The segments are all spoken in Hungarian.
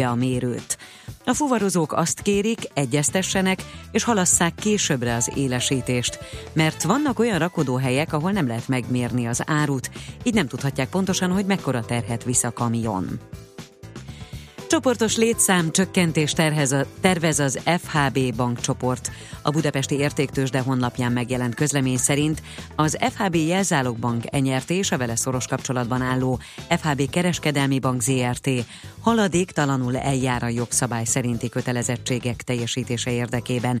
be a mérőt. A fuvarozók azt kérik, egyeztessenek és halasszák későbbre az élesítést, mert vannak olyan rakodóhelyek, ahol nem lehet megmérni az árut, így nem tudhatják pontosan, hogy mekkora terhet visz a kamion. Csoportos létszám csökkentés tervez az FHB bankcsoport. A budapesti értéktősde honlapján megjelent közlemény szerint az FHB jelzálogbank enyerté és a vele szoros kapcsolatban álló FHB kereskedelmi bank ZRT haladéktalanul eljár a jogszabály szerinti kötelezettségek teljesítése érdekében.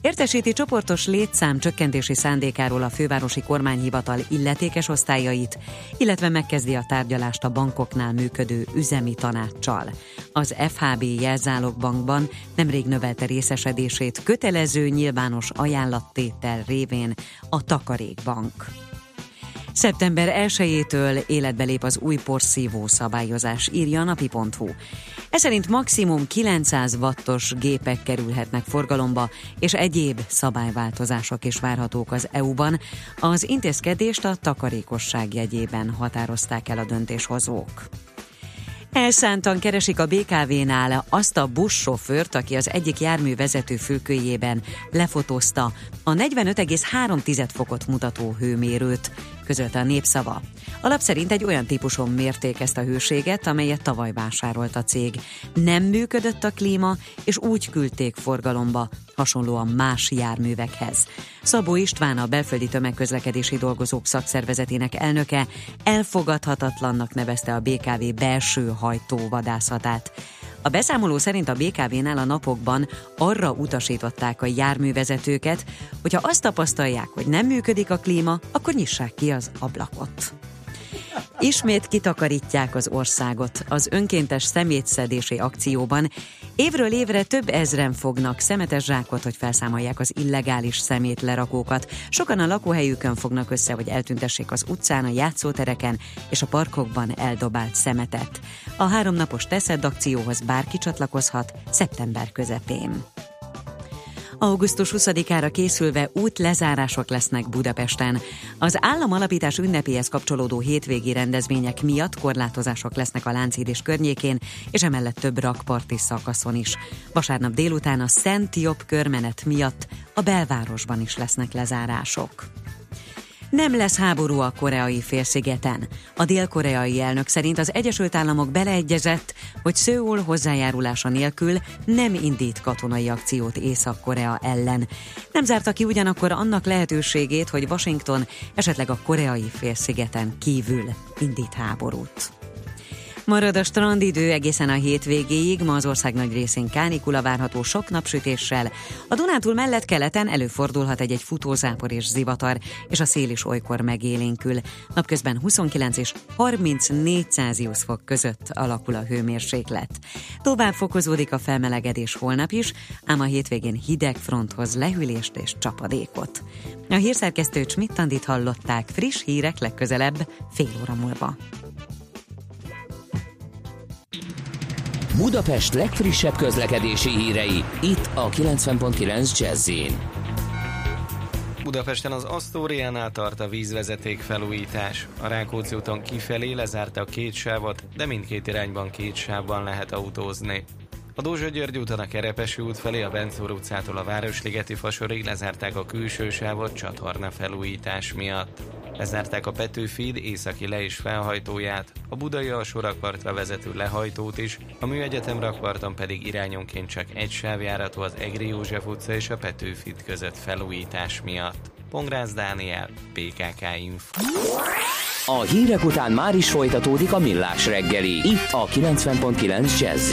Értesíti csoportos létszám csökkentési szándékáról a fővárosi kormányhivatal illetékes osztályait, illetve megkezdi a tárgyalást a bankoknál működő üzemi tanácssal. Az FHB jelzálogbankban nemrég növelte részesedését kötelező nyilvános ajánlattétel révén a Takarékbank. Szeptember 1-től életbe lép az új porszívó szabályozás, írja a napi.hu. Ez szerint maximum 900 wattos gépek kerülhetnek forgalomba, és egyéb szabályváltozások is várhatók az EU-ban. Az intézkedést a takarékosság jegyében határozták el a döntéshozók. Elszántan keresik a BKV-nál azt a buszsofőrt, aki az egyik jármű vezető fülkőjében lefotózta a 45,3 fokot mutató hőmérőt, közölte a népszava. Alap szerint egy olyan típuson mérték ezt a hőséget, amelyet tavaly vásárolt a cég. Nem működött a klíma, és úgy küldték forgalomba, hasonlóan más járművekhez. Szabó István, a belföldi tömegközlekedési dolgozók szakszervezetének elnöke elfogadhatatlannak nevezte a BKV belső hajtóvadászatát. A beszámoló szerint a BKV-nál a napokban arra utasították a járművezetőket, hogyha azt tapasztalják, hogy nem működik a klíma, akkor nyissák ki az ablakot. Ismét kitakarítják az országot. Az önkéntes szemétszedési akcióban évről évre több ezren fognak szemetes zsákot, hogy felszámolják az illegális szemétlerakókat. Sokan a lakóhelyükön fognak össze, hogy eltüntessék az utcán, a játszótereken és a parkokban eldobált szemetet. A háromnapos teszed akcióhoz bárki csatlakozhat szeptember közepén. Augusztus 20-ára készülve útlezárások lesznek Budapesten. Az államalapítás ünnepéhez kapcsolódó hétvégi rendezvények miatt korlátozások lesznek a Lánchíd és környékén, és emellett több rakparti szakaszon is. Vasárnap délután a Szent Jobb körmenet miatt a belvárosban is lesznek lezárások. Nem lesz háború a koreai félszigeten. A dél-koreai elnök szerint az Egyesült Államok beleegyezett, hogy Szőul hozzájárulása nélkül nem indít katonai akciót Észak-Korea ellen. Nem zárta ki ugyanakkor annak lehetőségét, hogy Washington esetleg a koreai félszigeten kívül indít háborút. Marad a strandidő egészen a hétvégéig, ma az ország nagy részén kánikula várható sok napsütéssel. A Dunántúl mellett keleten előfordulhat egy-egy futózápor és zivatar, és a szél is olykor megélénkül. Napközben 29 és 34 Celsius fok között alakul a hőmérséklet. Tovább fokozódik a felmelegedés holnap is, ám a hétvégén hideg fronthoz lehűlést és csapadékot. A hírszerkesztő Csmittandit hallották friss hírek legközelebb fél óra múlva. Budapest legfrissebb közlekedési hírei, itt a 90.9 jazz Budapesten az Asztóriánál tart a vízvezeték felújítás. A Rákóczi úton kifelé lezárta a két sávot, de mindkét irányban két sávban lehet autózni. A Dózsa György úton a Kerepesi út felé a Bencúr utcától a Városligeti fasorig lezárták a külső sávot csatorna felújítás miatt. Lezárták a Petőfid északi le- és felhajtóját, a Budai alsórakpartra vezető lehajtót is, a Műegyetem rakparton pedig irányonként csak egy sávjáratú az Egri József utca és a Petőfid között felújítás miatt. Pongrász Dániel, PKK Info. A hírek után már is folytatódik a millás reggeli, itt a 90.9 jazz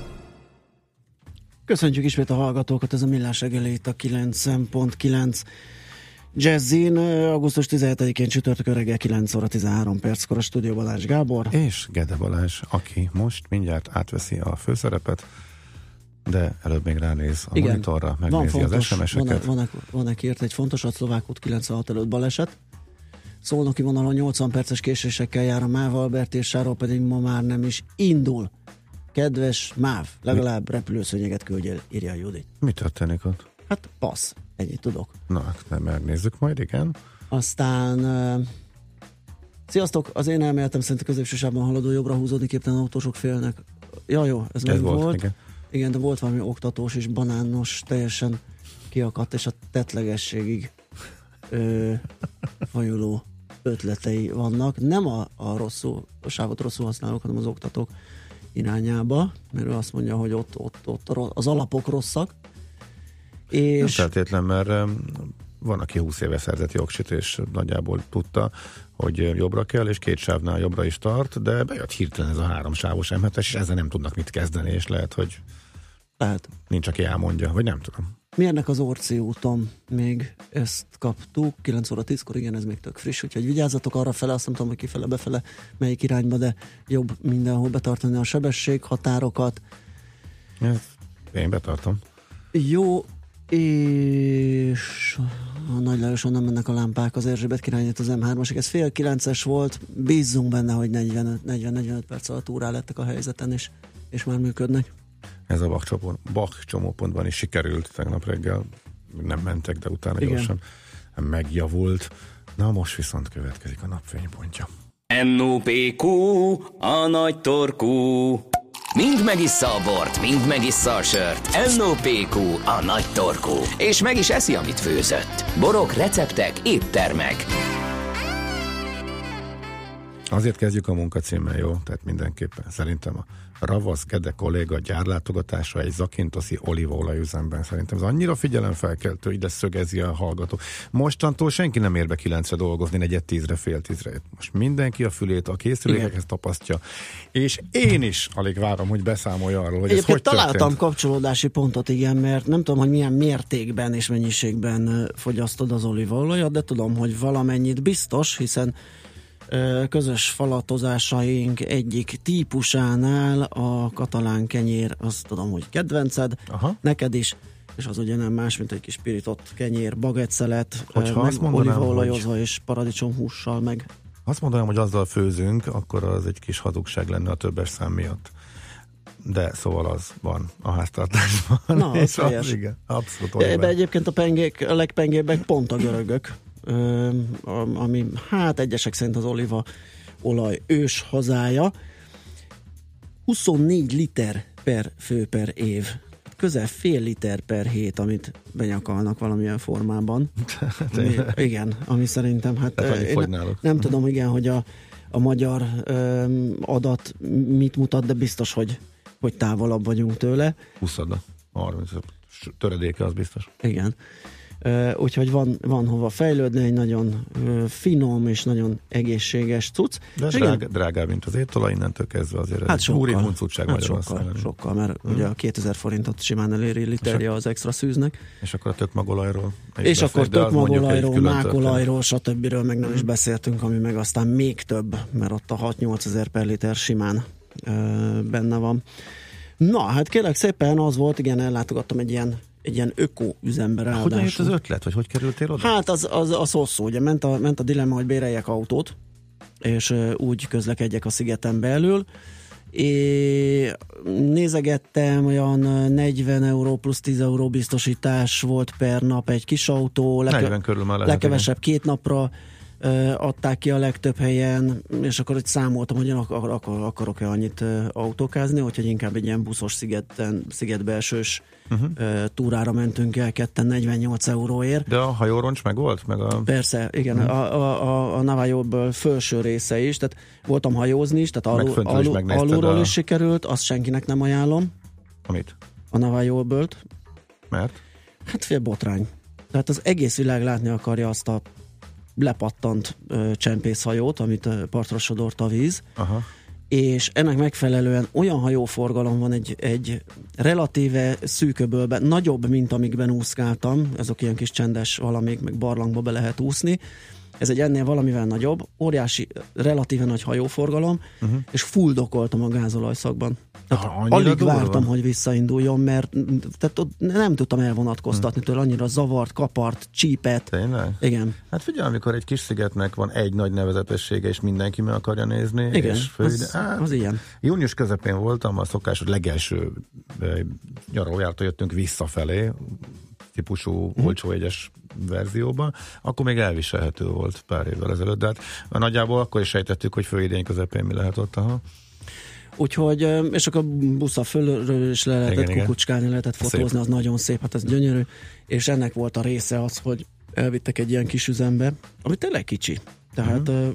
Köszöntjük ismét a hallgatókat, ez a Millás reggeli itt a 9.9 Jazzin, augusztus 17-én csütörtök reggel 9 óra 13 perckor a stúdió Balázs Gábor. És Gede Balázs, aki most mindjárt átveszi a főszerepet, de előbb még ránéz a Igen, monitorra, megnézi fontos, az SMS-eket. Van, van, van írt egy fontos, a Szlovák út 96 előtt baleset. Szolnoki vonalon 80 perces késésekkel jár a Máva Albert, és Sáról pedig ma már nem is indul. Kedves MÁV, legalább repülőszönyeget küldjél, írja Judit. Mi történik ott? Hát passz, ennyit tudok. Na, hát nem megnézzük majd, igen. Aztán uh, Sziasztok! Az én elméletem szerint a középsősában haladó jobbra húzódni képtelen autósok félnek. Ja, jó, ez, ez volt. volt. Igen. igen, de volt valami oktatós és banános, teljesen kiakadt, és a tetlegességig ö, fajuló ötletei vannak. Nem a, a rosszul, a sávot rosszul használók, hanem az oktatók irányába, mert ő azt mondja, hogy ott, ott, ott az alapok rosszak. És... Nem feltétlen, mert van, aki 20 éve szerzett jogsit, és nagyjából tudta, hogy jobbra kell, és két sávnál jobbra is tart, de bejött hirtelen ez a három sávos m és ezzel nem tudnak mit kezdeni, és lehet, hogy lehet. nincs, aki elmondja, vagy nem tudom. Mérnek az Orci úton, még ezt kaptuk, 9 óra 10-kor, igen, ez még tök friss, úgyhogy vigyázzatok arra fele, azt nem tudom, hogy kifele, befele, melyik irányba, de jobb mindenhol betartani a sebesség, határokat. Ja, én betartom. Jó, és a Nagy Lajoson nem mennek a lámpák az Erzsébet kirányít az M3-asig. Ez fél kilences volt, bízzunk benne, hogy 40-45 perc alatt úrá lettek a helyzeten, és, és már működnek ez a Bach, csomó, Bach csomópontban is sikerült tegnap reggel, nem mentek, de utána Igen. gyorsan megjavult. Na most viszont következik a napfénypontja. NOPQ, a nagy torkú. Mind megissza a bort, mind megissza a sört. NOPQ, a nagy torkú. És meg is eszi, amit főzött. Borok, receptek, éttermek. Azért kezdjük a munkacímmel, jó? Tehát mindenképpen szerintem a Ravasz Gede kolléga gyárlátogatása egy zakintoszi olívaolajüzemben. Szerintem ez annyira figyelemfelkeltő, ide szögezi a hallgató. Mostantól senki nem ér be kilencre dolgozni, negyed tízre, fél tízre. Most mindenki a fülét a készülékekhez tapasztja. És én is alig várom, hogy beszámolja arról, hogy Egyébként ez hogy találtam történt. kapcsolódási pontot, igen, mert nem tudom, hogy milyen mértékben és mennyiségben fogyasztod az olívaolajat, de tudom, hogy valamennyit biztos, hiszen közös falatozásaink egyik típusánál a katalán kenyér, azt tudom, hogy kedvenced, Aha. neked is, és az ugye nem más, mint egy kis pirított kenyér, bagetszelet, meg olívaolajozva hogy... és paradicsomhússal, meg azt mondanám, hogy azzal főzünk, akkor az egy kis hazugság lenne a többes szám miatt. De szóval az van a háztartásban. Na, az, az igen, abszolút. De egyébként a, pengék, a legpengébbek pont a görögök ami hát egyesek szerint az oliva olaj ős hazája. 24 liter per fő per év. Közel fél liter per hét, amit benyakalnak valamilyen formában. ami, igen, ami szerintem hát, hát én nem, nem tudom, igen, hogy a, a magyar öm, adat mit mutat, de biztos, hogy, hogy távolabb vagyunk tőle. 20 30 töredéke az biztos. Igen úgyhogy van, van hova fejlődni, egy nagyon finom és nagyon egészséges cucc. De és drág, igen, drágább, mint az étolaj, innentől kezdve azért hát sokkal, úri hát sokkal, sokkal, mert hmm. ugye a 2000 forintot simán eléri literje az extra szűznek. És akkor a tök magolajról. És akkor tök magolajról, mákolajról, stb. meg nem is beszéltünk, ami meg aztán még több, mert ott a 6-8 ezer per liter simán ö, benne van. Na, hát kérlek szépen az volt, igen, ellátogattam egy ilyen egy ilyen öko üzembe ráadásul. Hogyan jött az ötlet, vagy hogy kerültél oda? Hát az, az, az hosszú, ugye ment a, ment a dilemma, hogy béreljek autót, és úgy közlekedjek a szigeten belül, és nézegettem, olyan 40 euró plusz 10 euró biztosítás volt per nap egy kis autó, leke- 40 körül már lehet, legkevesebb két napra adták ki a legtöbb helyen, és akkor hogy számoltam, hogy akar, akarok-e annyit autókázni, hogy inkább egy ilyen buszos szigeten, szigetbelsős uh-huh. túrára mentünk el, ketten 48 euróért. De a hajóroncs meg volt? Meg a... Persze, igen, uh-huh. a, a, a, a Navajóból felső része is, tehát voltam hajózni is, tehát alul, alul, is alulról a... is sikerült, azt senkinek nem ajánlom. Amit? A Navajóbölt. Mert? Hát fél botrány. Tehát az egész világ látni akarja azt a lepattant csempészhajót, amit partra sodort a víz, Aha. és ennek megfelelően olyan hajóforgalom van egy, egy relatíve szűköbölben, nagyobb, mint amikben úszkáltam, ezok ilyen kis csendes valamik, meg barlangba be lehet úszni, ez egy ennél valamivel nagyobb, óriási, relatíven nagy hajóforgalom, uh-huh. és fuldokoltam a gázolajszakban. Tehát alig durva? vártam, hogy visszainduljon, mert tehát ott nem tudtam elvonatkoztatni hmm. tőle, annyira zavart, kapart, csípet. Tényleg? Igen. Hát figyelj, amikor egy kis szigetnek van egy nagy nevezetessége, és mindenki meg akarja nézni. Igen, és fő, az, hát, az ilyen. Június közepén voltam, a szokásos legelső nyaralójártól jöttünk visszafelé, típusú hmm. olcsó egyes verzióban, akkor még elviselhető volt pár évvel ezelőtt, de hát nagyjából akkor is sejtettük, hogy főidény közepén mi lehet ott. Aha. Úgyhogy, és akkor a busza fölről is le lehetett igen, kukucskálni, lehetett fotózni, szép. az nagyon szép, hát ez gyönyörű, és ennek volt a része az, hogy elvittek egy ilyen kis üzembe, ami tényleg kicsi. Tehát uh-huh.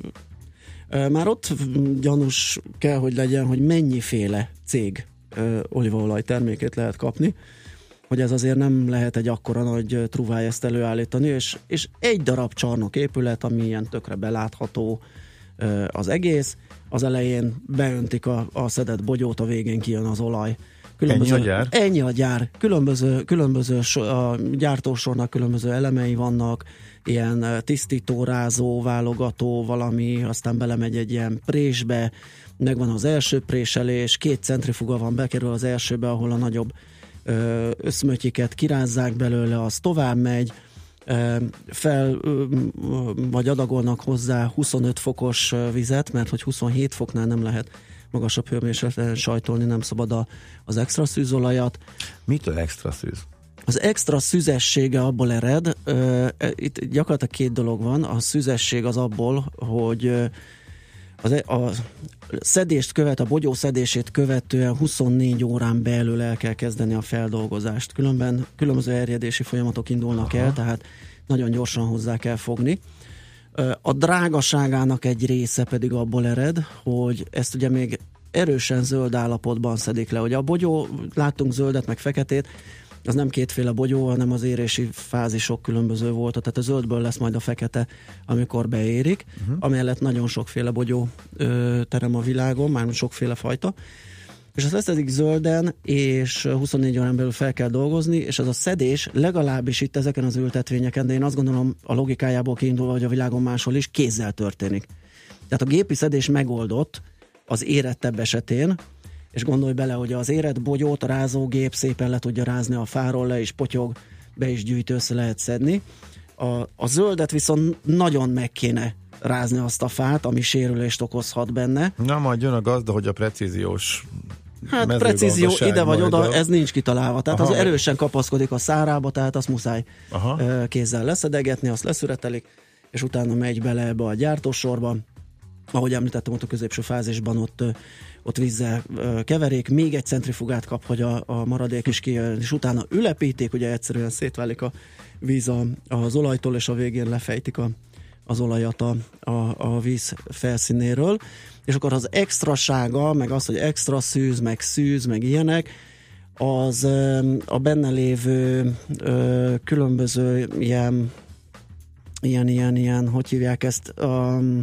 uh, már ott gyanús kell, hogy legyen, hogy mennyiféle cég olívaolaj termékét lehet kapni, hogy ez azért nem lehet egy akkora nagy truváj ezt előállítani, és, és egy darab csarnok épület, ami ilyen tökre belátható az egész, az elején beöntik a, a szedett bogyót, a végén kijön az olaj. Különböző, ennyi a gyár? Ennyi a gyár. Különböző, különböző so, a gyártósornak különböző elemei vannak, ilyen tisztító, rázó, válogató valami, aztán belemegy egy ilyen présbe, megvan az első préselés, két centrifuga van, bekerül az elsőbe, ahol a nagyobb összmötyiket kirázzák belőle, az tovább megy, fel vagy adagolnak hozzá 25 fokos vizet, mert hogy 27 foknál nem lehet magasabb hőmérsékleten sajtolni, nem szabad a, az extra szűzolajat. Mitől extra szűz? Az extra szüzessége abból ered, itt gyakorlatilag két dolog van, a szüzesség az abból, hogy az, e, a szedést követ, a bogyó szedését követően 24 órán belül el kell kezdeni a feldolgozást. Különben különböző erjedési folyamatok indulnak Aha. el, tehát nagyon gyorsan hozzá kell fogni. A drágaságának egy része pedig abból ered, hogy ezt ugye még erősen zöld állapotban szedik le. Ugye a bogyó, láttunk zöldet meg feketét, az nem kétféle bogyó, hanem az érési fázisok különböző volt, tehát a zöldből lesz majd a fekete, amikor beérik, uh-huh. amellett nagyon sokféle bogyó ö, terem a világon, már sokféle fajta, és az leszedik zölden, és 24 órán belül fel kell dolgozni, és az a szedés legalábbis itt ezeken az ültetvényeken, de én azt gondolom a logikájából kiindulva, hogy a világon máshol is kézzel történik. Tehát a gépi szedés megoldott az érettebb esetén, és gondolj bele, hogy az érett bogyót a rázógép szépen le tudja rázni a fáról le, és potyog, be is gyűjt, össze lehet szedni. A, a zöldet viszont nagyon meg kéne rázni azt a fát, ami sérülést okozhat benne. Na, majd jön a gazda, hogy a precíziós Hát precízió ide vagy oda, a... ez nincs kitalálva. Tehát Aha, az erősen kapaszkodik a szárába, tehát azt muszáj Aha. kézzel leszedegetni, azt leszüretelik, és utána megy bele ebbe a gyártósorba. Ahogy említettem, ott a középső fázisban ott ott vízzel keverék, még egy centrifugát kap, hogy a, a maradék is kijön, és utána ülepítik, ugye egyszerűen szétválik a víz a, az olajtól, és a végén lefejtik a, az olajat a, a, a víz felszínéről, és akkor az extrasága, meg az, hogy extra szűz, meg szűz, meg ilyenek, az a benne lévő különböző ilyen, ilyen, ilyen, ilyen, hogy hívják ezt, um,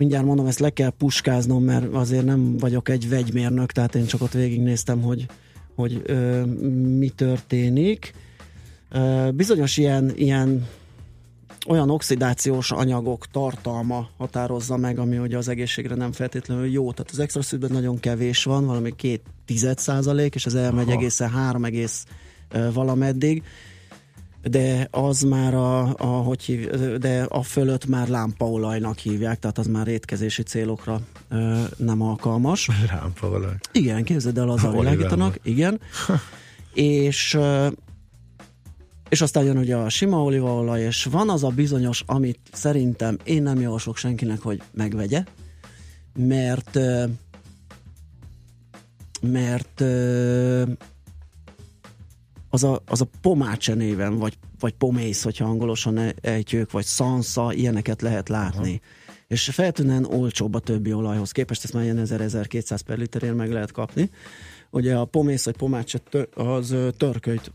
mindjárt mondom, ezt le kell puskáznom, mert azért nem vagyok egy vegymérnök, tehát én csak ott végignéztem, hogy, hogy ö, mi történik. Ö, bizonyos ilyen, ilyen olyan oxidációs anyagok tartalma határozza meg, ami ugye az egészségre nem feltétlenül jó. Tehát az extra szűrben nagyon kevés van, valami két tized százalék, és ez elmegy Aha. egészen három egész valameddig de az már a, a, hogy hív, de a fölött már lámpaolajnak hívják, tehát az már étkezési célokra ö, nem alkalmas. Lámpaolaj. Igen, képzeld el, az a világítanak, igen. és ö, és aztán jön ugye a sima olívaolaj, és van az a bizonyos, amit szerintem én nem javaslok senkinek, hogy megvegye, mert mert az a, az a pomácse néven, vagy, vagy pomész, hogyha angolosan e, ejtjük, vagy szansa, ilyeneket lehet látni. Aha. És feltűnően olcsóbb a többi olajhoz képest, ezt már ilyen 1000-1200 per literért meg lehet kapni. Ugye a pomész vagy pomácse az törkölyt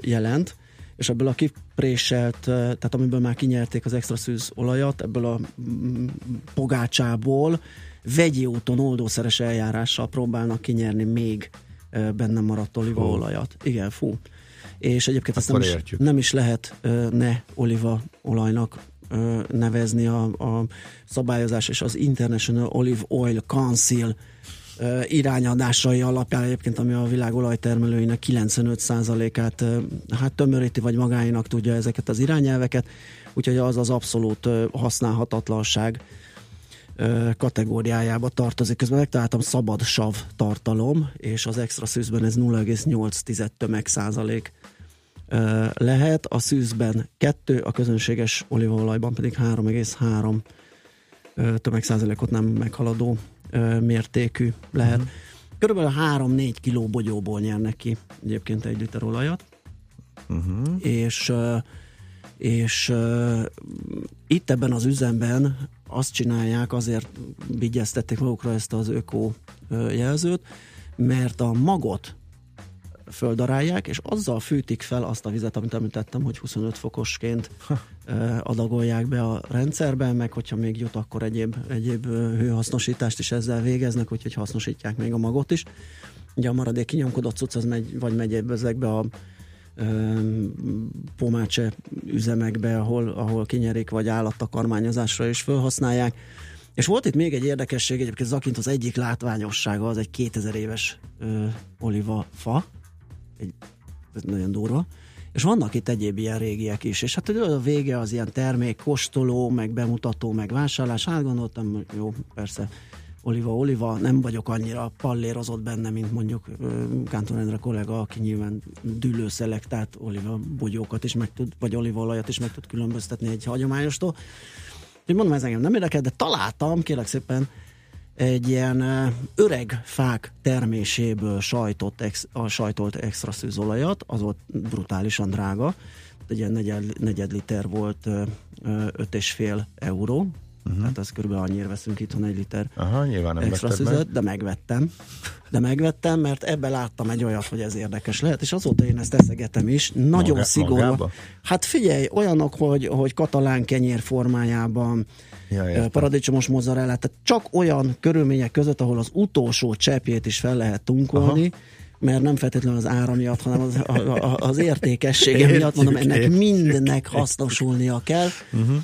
jelent, és ebből a kipréselt, tehát amiből már kinyerték az extra szűz olajat, ebből a mm, pogácsából vegyi úton oldószeres eljárással próbálnak kinyerni még bennem maradt olívaolajat. Igen, fú. És egyébként ezt nem is, nem is lehet ne olívaolajnak nevezni a, a szabályozás és az International Olive Oil Council irányadásai alapján egyébként, ami a világ olajtermelőinek 95%-át hát tömöríti, vagy magáinak tudja ezeket az irányelveket, úgyhogy az az abszolút használhatatlanság kategóriájába tartozik. Közben megtaláltam szabad sav tartalom, és az extra szűzben ez 0,8 tömeg százalék lehet, a szűzben 2, a közönséges olívaolajban pedig 3,3 tömegszázalékot nem meghaladó mértékű lehet. Uh-huh. Körülbelül 3-4 kiló bogyóból nyernek ki egyébként egy liter olajat, uh-huh. és és uh, itt ebben az üzemben azt csinálják, azért vigyeztették magukra ezt az öko jelzőt, mert a magot földarálják, és azzal fűtik fel azt a vizet, amit említettem, hogy 25 fokosként adagolják be a rendszerben, meg hogyha még jut, akkor egyéb, egyéb hőhasznosítást is ezzel végeznek, úgyhogy hasznosítják még a magot is. Ugye a maradék kinyomkodott cucc az megy, vagy megy ezekbe a pomácse üzemekbe, ahol, ahol kinyerik, vagy állattakarmányozásra is felhasználják. És volt itt még egy érdekesség, egyébként Zakint az egyik látványossága, az egy 2000 éves ö, olivafa, egy, ez nagyon durva, és vannak itt egyéb ilyen régiek is, és hát a vége az ilyen termék, kóstoló, meg bemutató, meg vásárlás, hát gondoltam, jó, persze, Oliva, Oliva, nem vagyok annyira pallérozott benne, mint mondjuk Kánton Endre kollega, aki nyilván dűlő szelektált Oliva bogyókat is meg tud, vagy olívaolajat is meg tud különböztetni egy hagyományostól. Úgyhogy mondom, ez engem nem érdekel, de találtam, kérlek szépen, egy ilyen öreg fák terméséből sajtott, ex, a sajtolt extra szűzolajat, az volt brutálisan drága, egy ilyen negyed, negyed liter volt 5,5 euró, Uh-huh. Tehát az körülbelül annyira veszünk itthon egy liter Aha, nyilván nem extra szüzet, meg. de megvettem. De megvettem, mert ebbe láttam egy olyat, hogy ez érdekes lehet, és azóta én ezt eszegetem is. Nagyon Maga, szigorú. Hát figyelj, olyanok, hogy, hogy katalán kenyér formájában, ja, paradicsomos mozzarella, tehát csak olyan körülmények között, ahol az utolsó cseppjét is fel lehet tunkolni, Aha mert nem feltétlenül az ára miatt, hanem az, a, az értékessége Értjük, miatt, mondom, ennek mindennek hasznosulnia kell. Uh-huh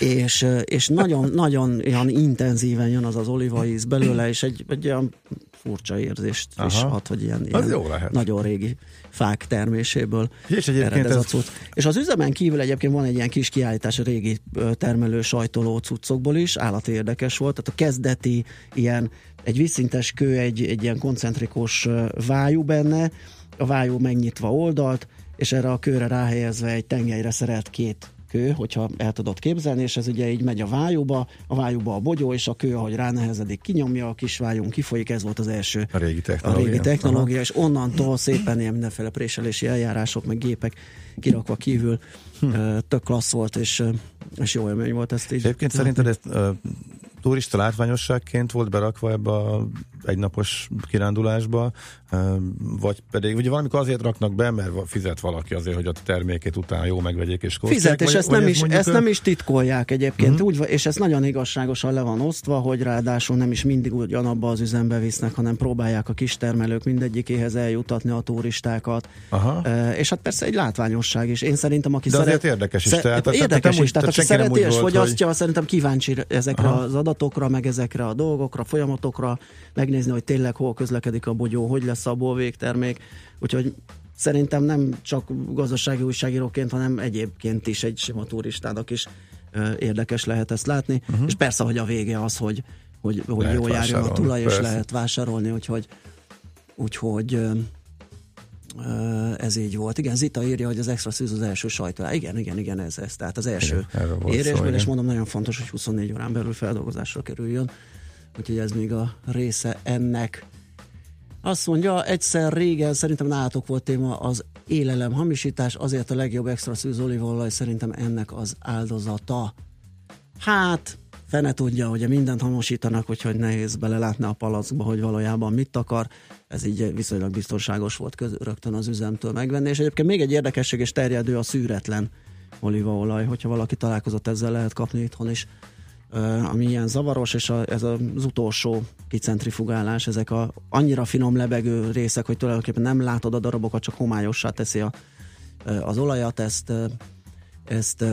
és, és nagyon, nagyon olyan intenzíven jön az az olívaíz belőle, és egy, egy olyan furcsa érzést Aha. is ad, hogy ilyen, ilyen jó lehet. nagyon régi fák terméséből és ered ez a cucc. És az üzemen kívül egyébként van egy ilyen kis kiállítás a régi termelő sajtoló cuccokból is, állati érdekes volt, tehát a kezdeti ilyen egy vízszintes kő, egy, egy ilyen koncentrikus vájú benne, a vájú megnyitva oldalt, és erre a kőre ráhelyezve egy tengelyre szerelt két kő, hogyha el tudod képzelni, és ez ugye így megy a vájúba, a vájúba a bogyó, és a kő, ahogy ránehezedik, kinyomja, a kis vájunk kifolyik, ez volt az első a régi technológia, a régi technológia és onnantól szépen ilyen mindenféle préselési eljárások, meg gépek kirakva kívül hm. tök klassz volt, és, és jó élmény volt ezt így. Egyébként szerinted ezt turista látványosságként volt berakva ebbe a egynapos kirándulásba, vagy pedig, ugye valamikor azért raknak be, mert fizet valaki azért, hogy a termékét utána jó megvegyék és kóstolják. Fizet, és vagy, ezt, nem, is, ezt nem is titkolják egyébként, uh-huh. úgy, és ez nagyon igazságosan le van osztva, hogy ráadásul nem is mindig ugyanabba az üzembe visznek, hanem próbálják a kistermelők mindegyikéhez eljutatni a turistákat. Aha. És hát persze egy látványosság is. Én szerintem, aki De szeret... azért érdekes is. Tehát, érdekes is, tehát aki szereti és fogyasztja, hogy... szerintem kíváncsi ezekre Aha. az adatokra, meg ezekre a dolgokra, folyamatokra, megnézni, hogy tényleg hol közlekedik a bogyó, hogy lesz abból végtermék. Úgyhogy szerintem nem csak gazdasági újságíróként, hanem egyébként is egy sima turistának is érdekes lehet ezt látni. Uh-huh. És persze, hogy a vége az, hogy, hogy, hogy jól járjon a tulaj, és lehet vásárolni, úgyhogy, úgyhogy ez így volt. Igen, Zita írja, hogy az extra szűz az első sajtolá. Igen, igen, igen, ez, ez. Tehát az első érésből, és mondom, nagyon fontos, hogy 24 órán belül feldolgozásra kerüljön. Úgyhogy ez még a része ennek. Azt mondja, egyszer régen szerintem nálatok volt téma az élelem hamisítás, azért a legjobb extra szűz olívolaj szerintem ennek az áldozata. Hát, fene tudja, hogy mindent hamisítanak, úgyhogy nehéz belelátni a palackba, hogy valójában mit akar. Ez így viszonylag biztonságos volt köz, rögtön az üzemtől megvenni. És egyébként még egy érdekesség és terjedő a szűretlen olívaolaj, hogyha valaki találkozott ezzel, lehet kapni itthon is ami ilyen zavaros, és a, ez az utolsó kicentrifugálás, ezek a annyira finom lebegő részek, hogy tulajdonképpen nem látod a darabokat, csak homályossá teszi a, az olajat, ezt ezt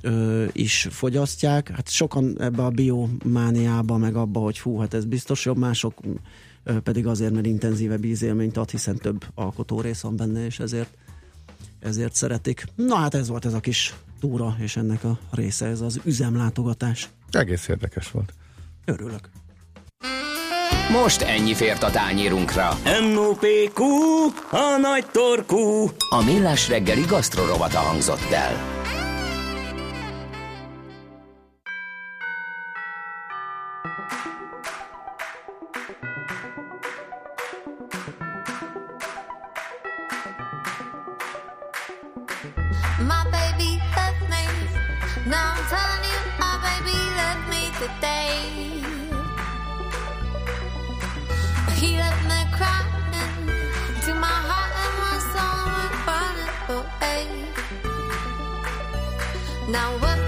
ö, is fogyasztják. Hát sokan ebbe a biomániába, meg abba, hogy hú, hát ez biztos jobb, mások pedig azért, mert intenzívebb ízélményt ad, hiszen több alkotó rész van benne, és ezért ezért szeretik. Na hát ez volt ez a kis túra, és ennek a része, ez az üzemlátogatás. Hát egész érdekes volt. Örülök. Most ennyi fért a tányérunkra. M.O.P.Q. A nagy torkú. A millás reggeli gasztrorovata hangzott el. Now what?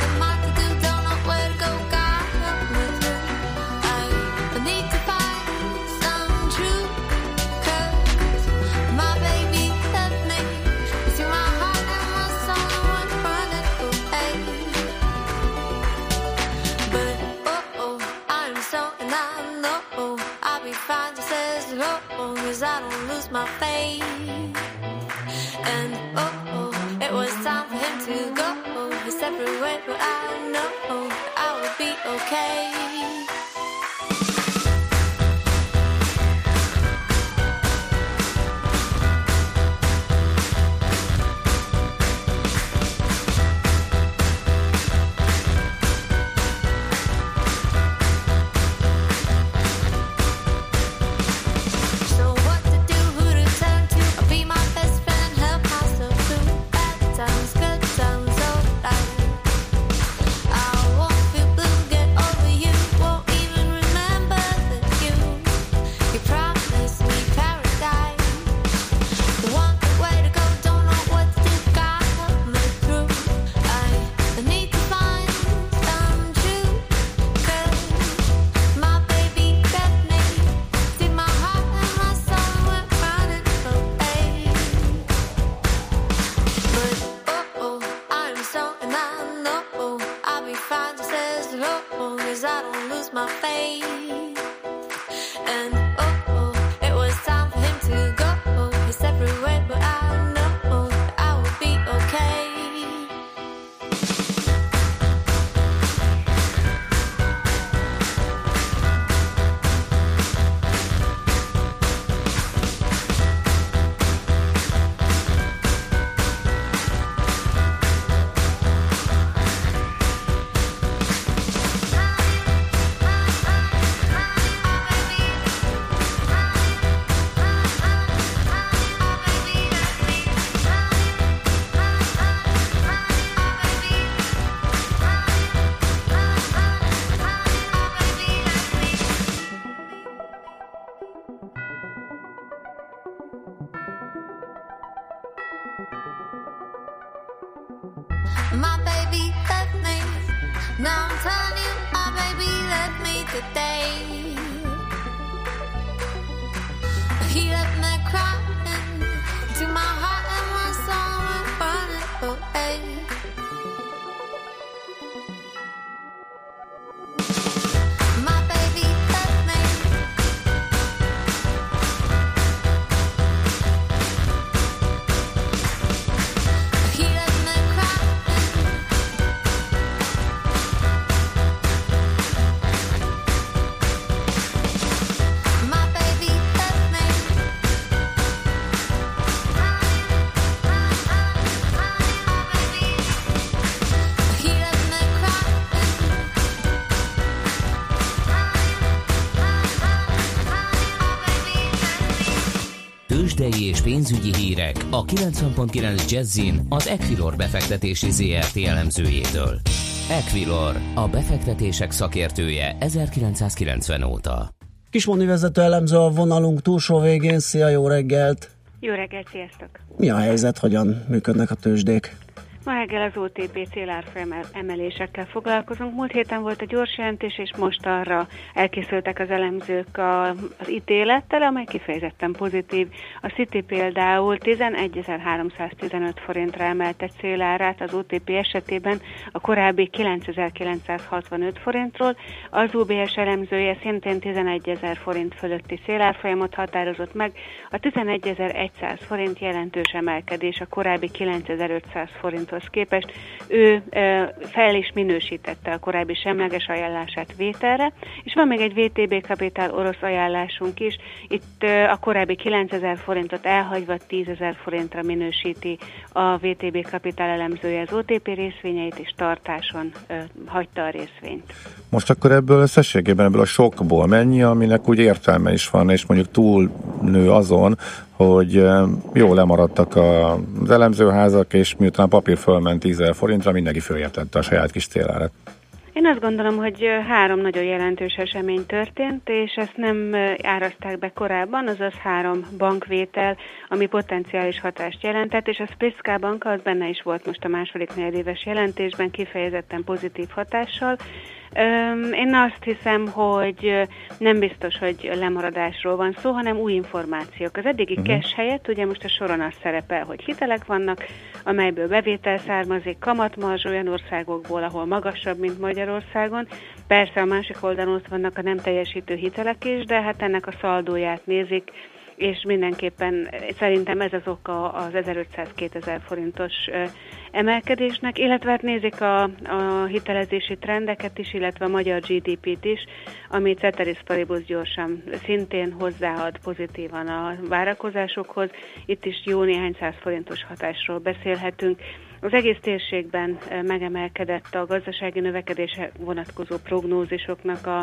Pénzügyi hírek a 90.9 Jazzin az Equilor befektetési ZRT elemzőjétől. Equilor, a befektetések szakértője 1990 óta. Kismondi vezető elemző a vonalunk túlsó végén. Szia, jó reggelt! Jó reggelt, sziasztok! Mi a helyzet, hogyan működnek a tőzsdék? Ma reggel az OTP célárfolyam emelésekkel foglalkozunk. Múlt héten volt a gyors jelentés, és most arra elkészültek az elemzők a, az ítélettel, amely kifejezetten pozitív. A City például 11.315 forintra emelte célárát az OTP esetében a korábbi 9.965 forintról. Az UBS elemzője szintén 11.000 forint fölötti célárfolyamot határozott meg. A 11.100 forint jelentős emelkedés a korábbi 9.500 forintot ajánlathoz képest ő fel is minősítette a korábbi semleges ajánlását vételre, és van még egy VTB kapitál orosz ajánlásunk is, itt a korábbi 9000 forintot elhagyva 10.000 forintra minősíti a VTB kapitál elemzője az OTP részvényeit, és tartáson hagyta a részvényt. Most akkor ebből összességében, ebből a sokból mennyi, aminek úgy értelme is van, és mondjuk túl nő azon, hogy jó lemaradtak az elemzőházak, és miután a papír fölment 10 forintra, mindenki följeltette a saját kis célárat. Én azt gondolom, hogy három nagyon jelentős esemény történt, és ezt nem áraszták be korábban, azaz három bankvétel, ami potenciális hatást jelentett, és a Spriska bank az benne is volt most a második negyedéves jelentésben kifejezetten pozitív hatással. Én azt hiszem, hogy nem biztos, hogy lemaradásról van szó, hanem új információk. Az eddigi uh-huh. cash helyett ugye most a soron az szerepel, hogy hitelek vannak, amelyből bevétel származik, kamatmarzs olyan országokból, ahol magasabb, mint Magyarországon. Persze a másik oldalon ott vannak a nem teljesítő hitelek is, de hát ennek a szaldóját nézik, és mindenképpen szerintem ez az oka az 1500-2000 forintos emelkedésnek, illetve hát nézik a, a hitelezési trendeket is, illetve a magyar GDP-t is, ami Ceteris Paribus gyorsan szintén hozzáad pozitívan a várakozásokhoz. Itt is jó néhány száz forintos hatásról beszélhetünk. Az egész térségben megemelkedett a gazdasági növekedése vonatkozó prognózisoknak a,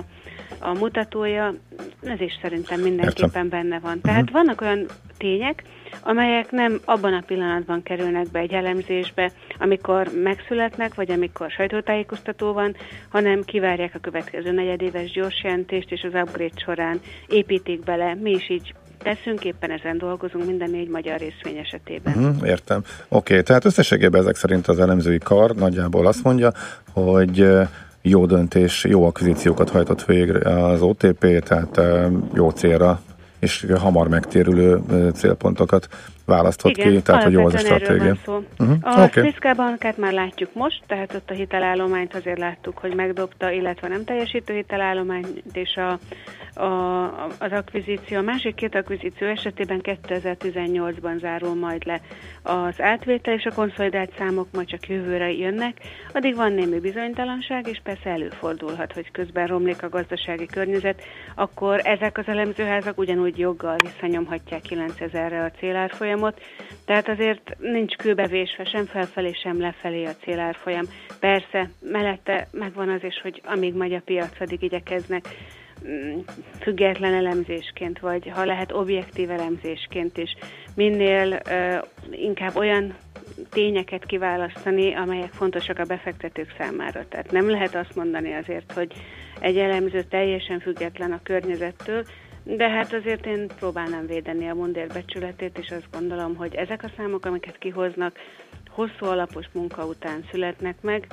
a mutatója, ez is szerintem mindenképpen Értem. benne van. Tehát uh-huh. vannak olyan tények, amelyek nem abban a pillanatban kerülnek be egy elemzésbe, amikor megszületnek, vagy amikor sajtótájékoztató van, hanem kivárják a következő negyedéves gyors jelentést, és az upgrade során építik bele. Mi is így teszünk, éppen ezen dolgozunk minden négy magyar részvény esetében. Uh-huh, értem. Oké, okay, tehát összességében ezek szerint az elemzői kar nagyjából azt mondja, hogy jó döntés, jó akvizíciókat hajtott végre az OTP, tehát jó célra és hamar megtérülő célpontokat választott Igen, ki, tehát hogy jó az a stratégia. Uh-huh. A okay. bankát már látjuk most, tehát ott a hitelállományt azért láttuk, hogy megdobta, illetve nem teljesítő hitelállományt, és a, a, az akvizíció. A másik két akvizíció esetében 2018-ban zárul majd le az átvétel, és a konszolidált számok majd csak jövőre jönnek. Addig van némi bizonytalanság, és persze előfordulhat, hogy közben romlik a gazdasági környezet, akkor ezek az elemzőházak ugyanúgy joggal visszanyomhatják 9000-re a célárfolyamot, tehát azért nincs kőbevésve sem felfelé, sem lefelé a célárfolyam. Persze, mellette megvan az is, hogy amíg megy a piac, addig igyekeznek mm, független elemzésként, vagy ha lehet objektív elemzésként is, minél uh, inkább olyan tényeket kiválasztani, amelyek fontosak a befektetők számára. Tehát nem lehet azt mondani azért, hogy egy elemző teljesen független a környezettől, de hát azért én próbálnám védeni a mundér becsületét, és azt gondolom, hogy ezek a számok, amiket kihoznak, hosszú alapos munka után születnek meg,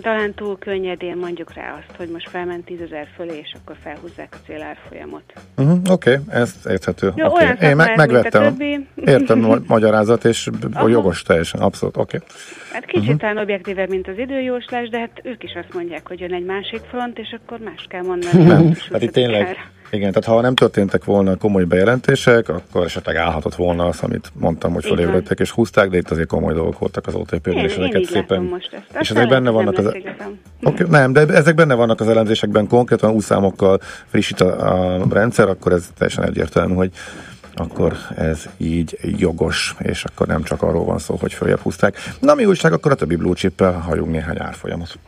talán túl könnyedén mondjuk rá azt, hogy most felment 10 ezer fölé, és akkor felhúzzák a célárfolyamot. Uh-huh, Oké, okay, ez érthető. Jó, okay. Én meg, megvettem, értem a magyarázat, és Aha. jogos teljesen, abszolút, oké. Okay. Hát kicsit uh-huh. talán objektívebb, mint az időjóslás, de hát ők is azt mondják, hogy jön egy másik front, és akkor más kell mondani. Nem, hát itt tényleg, igen, tehát ha nem történtek volna komoly bejelentések, akkor esetleg állhatott volna az, amit mondtam, hogy felébredtek és húzták, de itt azért komoly dolgok voltak az OTP-ben, és ezeket szépen... Most ezt. És ezek benne vannak az... Okay, nem, de ezek benne vannak az elemzésekben konkrétan úszámokkal frissít a, a rendszer, akkor ez teljesen egyértelmű, hogy akkor ez így jogos, és akkor nem csak arról van szó, hogy följebb húzták. Na mi újság, akkor a többi blue chip-el hagyunk néhány árfolyamot.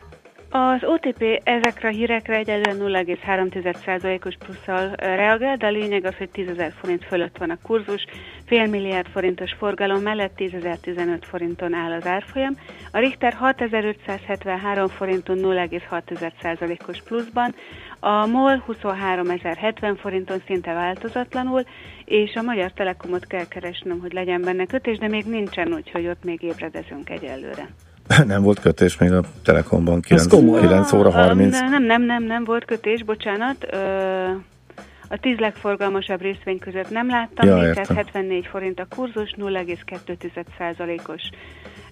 Az OTP ezekre a hírekre egyelőre 0,3%-os plusszal reagál, de a lényeg az, hogy 10 ezer forint fölött van a kurzus, fél milliárd forintos forgalom mellett 10.015 forinton áll az árfolyam. A Richter 6573 forinton 0,6%-os pluszban, a MOL 23.070 forinton szinte változatlanul, és a Magyar Telekomot kell keresnem, hogy legyen benne kötés, de még nincsen, úgyhogy ott még ébredezünk egyelőre. Nem volt kötés még a Telekomban 9, 9 óra 30. Nem, nem, nem, nem volt kötés, bocsánat. A tíz legforgalmasabb részvény között nem láttam, ja, 474 forint a kurzus, 0,2%-os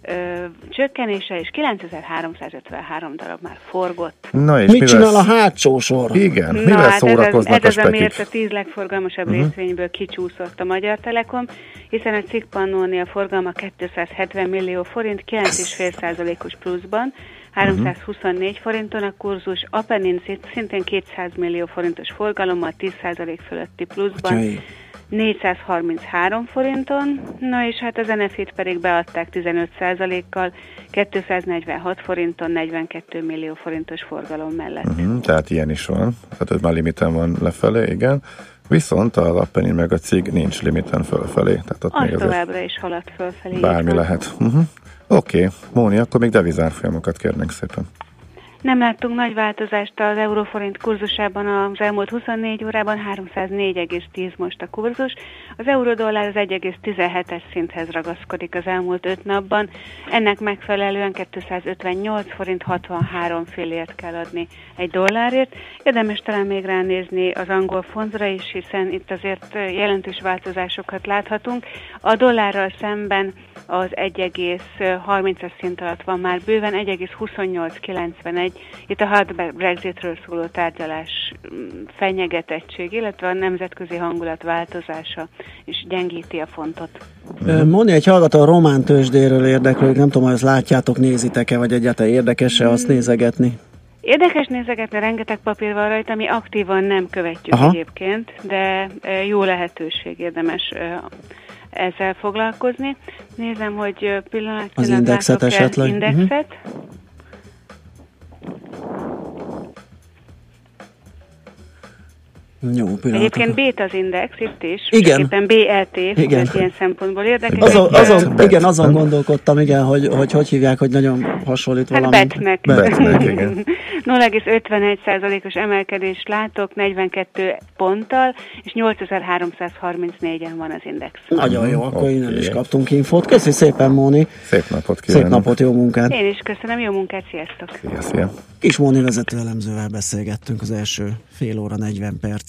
ö, csökkenése, és 9353 darab már forgott. Na és Mit mivel csinál a hátsó sor? Igen, Na, mivel hát szórakoznak ez, ez a amiért a tíz legforgalmasabb uh-huh. részvényből kicsúszott a Magyar Telekom, hiszen a cikk a forgalma 270 millió forint, 9,5%-os pluszban, 324 uh-huh. forinton a kurzus, Apenin szintén 200 millió forintos forgalommal, 10% fölötti pluszban. Okay. 433 forinton, na és hát az NFIT pedig beadták 15%-kal, 246 forinton 42 millió forintos forgalom mellett. Uh-huh, tehát ilyen is van, tehát ez már limiten van lefelé, igen. Viszont az Appenin meg a cég nincs limiten fölfelé. Tehát ott az még továbbra is halad fölfelé. Bármi lehet. Uh-huh. Oké, okay. Móni, akkor még devizárfolyamokat kérnénk szépen. Nem láttunk nagy változást az euróforint kurzusában az elmúlt 24 órában, 304,10 most a kurzus. Az eurodollár az 1,17-es szinthez ragaszkodik az elmúlt 5 napban. Ennek megfelelően 258 forint 63 fillért kell adni egy dollárért. Érdemes talán még ránézni az angol fontra is, hiszen itt azért jelentős változásokat láthatunk. A dollárral szemben az 1,30-as szint alatt van már bőven, 1,2891. Itt a hard Brexitről szóló tárgyalás mm, fenyegetettség, illetve a nemzetközi hangulat változása is gyengíti a fontot. Mondja egy hallgató a román tőzsdéről érdeklődik, nem tudom, hogy ezt látjátok, nézitek-e, vagy egyáltalán érdekes-e azt hmm. nézegetni? Érdekes nézegetni, rengeteg papír van rajta, ami aktívan nem követjük Aha. egyébként, de jó lehetőség érdemes ezzel foglalkozni. Nézem, hogy pillanatnyilag Az indexet esetleg. Indexet. Uh-huh. Jó, Egyébként bét az index itt is, igen. éppen BLT, igen. ilyen szempontból érdekes. Azon, azon, bet. igen, azon gondolkodtam, igen, hogy, hogy hogy hívják, hogy nagyon hasonlít hát valami. Betnek. Betnek, igen. 0,51%-os emelkedést látok 42 ponttal, és 8334-en van az index. Nagyon jó, akkor okay. innen is kaptunk infót. Köszi szépen, Móni. Szép napot kívánok. Szép napot, jó munkát. Én is köszönöm, jó munkát, sziasztok. Szia, szia. Kis Móni vezető elemzővel beszélgettünk az első fél óra 40 perc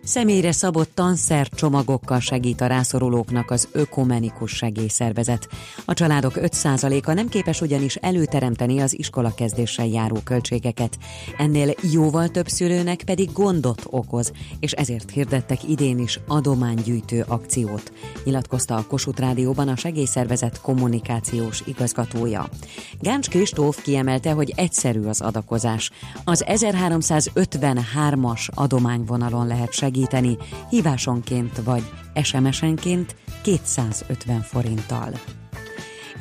Személyre szabott tanszer csomagokkal segít a rászorulóknak az ökomenikus segélyszervezet. A családok 5%-a nem képes ugyanis előteremteni az iskola kezdéssel járó költségeket. Ennél jóval több szülőnek pedig gondot okoz, és ezért hirdettek idén is adománygyűjtő akciót, nyilatkozta a Kossuth Rádióban a segélyszervezet kommunikációs igazgatója. Gáncs Kristóf kiemelte, hogy egyszerű az adakozás. Az 1353-as adományvonalon lehet segíteni segíteni hívásonként vagy SMS-enként 250 forinttal.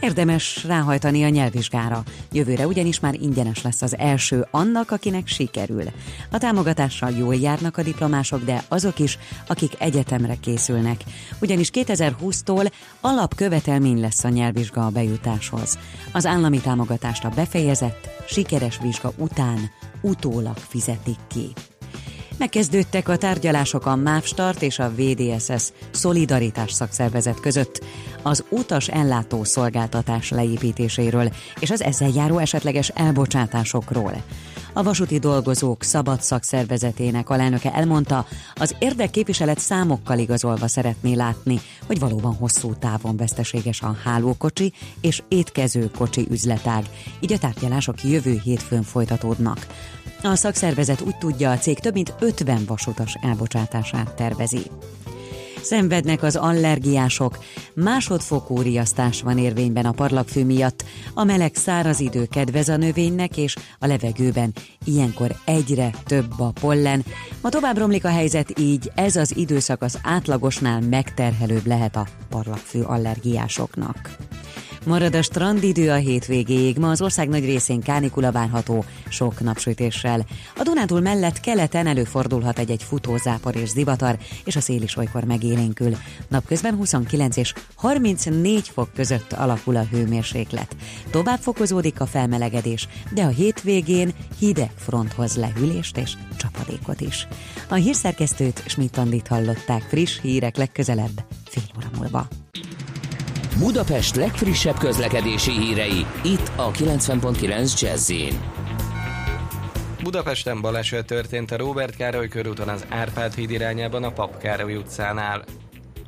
Érdemes ráhajtani a nyelvvizsgára. Jövőre ugyanis már ingyenes lesz az első annak, akinek sikerül. A támogatással jól járnak a diplomások, de azok is, akik egyetemre készülnek. Ugyanis 2020-tól alapkövetelmény lesz a nyelvvizsga a bejutáshoz. Az állami támogatást a befejezett, sikeres vizsga után utólag fizetik ki. Megkezdődtek a tárgyalások a MÁV Start és a VDSS Szolidaritás szakszervezet között az utas ellátó szolgáltatás leépítéséről és az ezzel járó esetleges elbocsátásokról. A vasúti dolgozók szabad szakszervezetének alelnöke elmondta, az érdekképviselet számokkal igazolva szeretné látni, hogy valóban hosszú távon veszteséges a hálókocsi és étkező kocsi üzletág, így a tárgyalások jövő hétfőn folytatódnak. A szakszervezet úgy tudja, a cég több mint 50 vasutas elbocsátását tervezi. Szenvednek az allergiások. Másodfokú riasztás van érvényben a parlagfű miatt. A meleg száraz idő kedvez a növénynek, és a levegőben ilyenkor egyre több a pollen. Ma tovább romlik a helyzet, így ez az időszak az átlagosnál megterhelőbb lehet a parlagfű allergiásoknak. Marad a strandidő a hétvégéig, ma az ország nagy részén kánikula várható, sok napsütéssel. A Dunántúl mellett keleten előfordulhat egy-egy futózápor és zivatar, és a szél is olykor megélénkül. Napközben 29 és 34 fok között alakul a hőmérséklet. Tovább fokozódik a felmelegedés, de a hétvégén hideg fronthoz lehűlést és csapadékot is. A hírszerkesztőt Schmidt hallották friss hírek legközelebb, fél óra múlva. Budapest legfrissebb közlekedési hírei, itt a 90.9 jazz Budapesten baleset történt a Róbert Károly körúton az Árpád híd irányában a Pap Károly utcánál.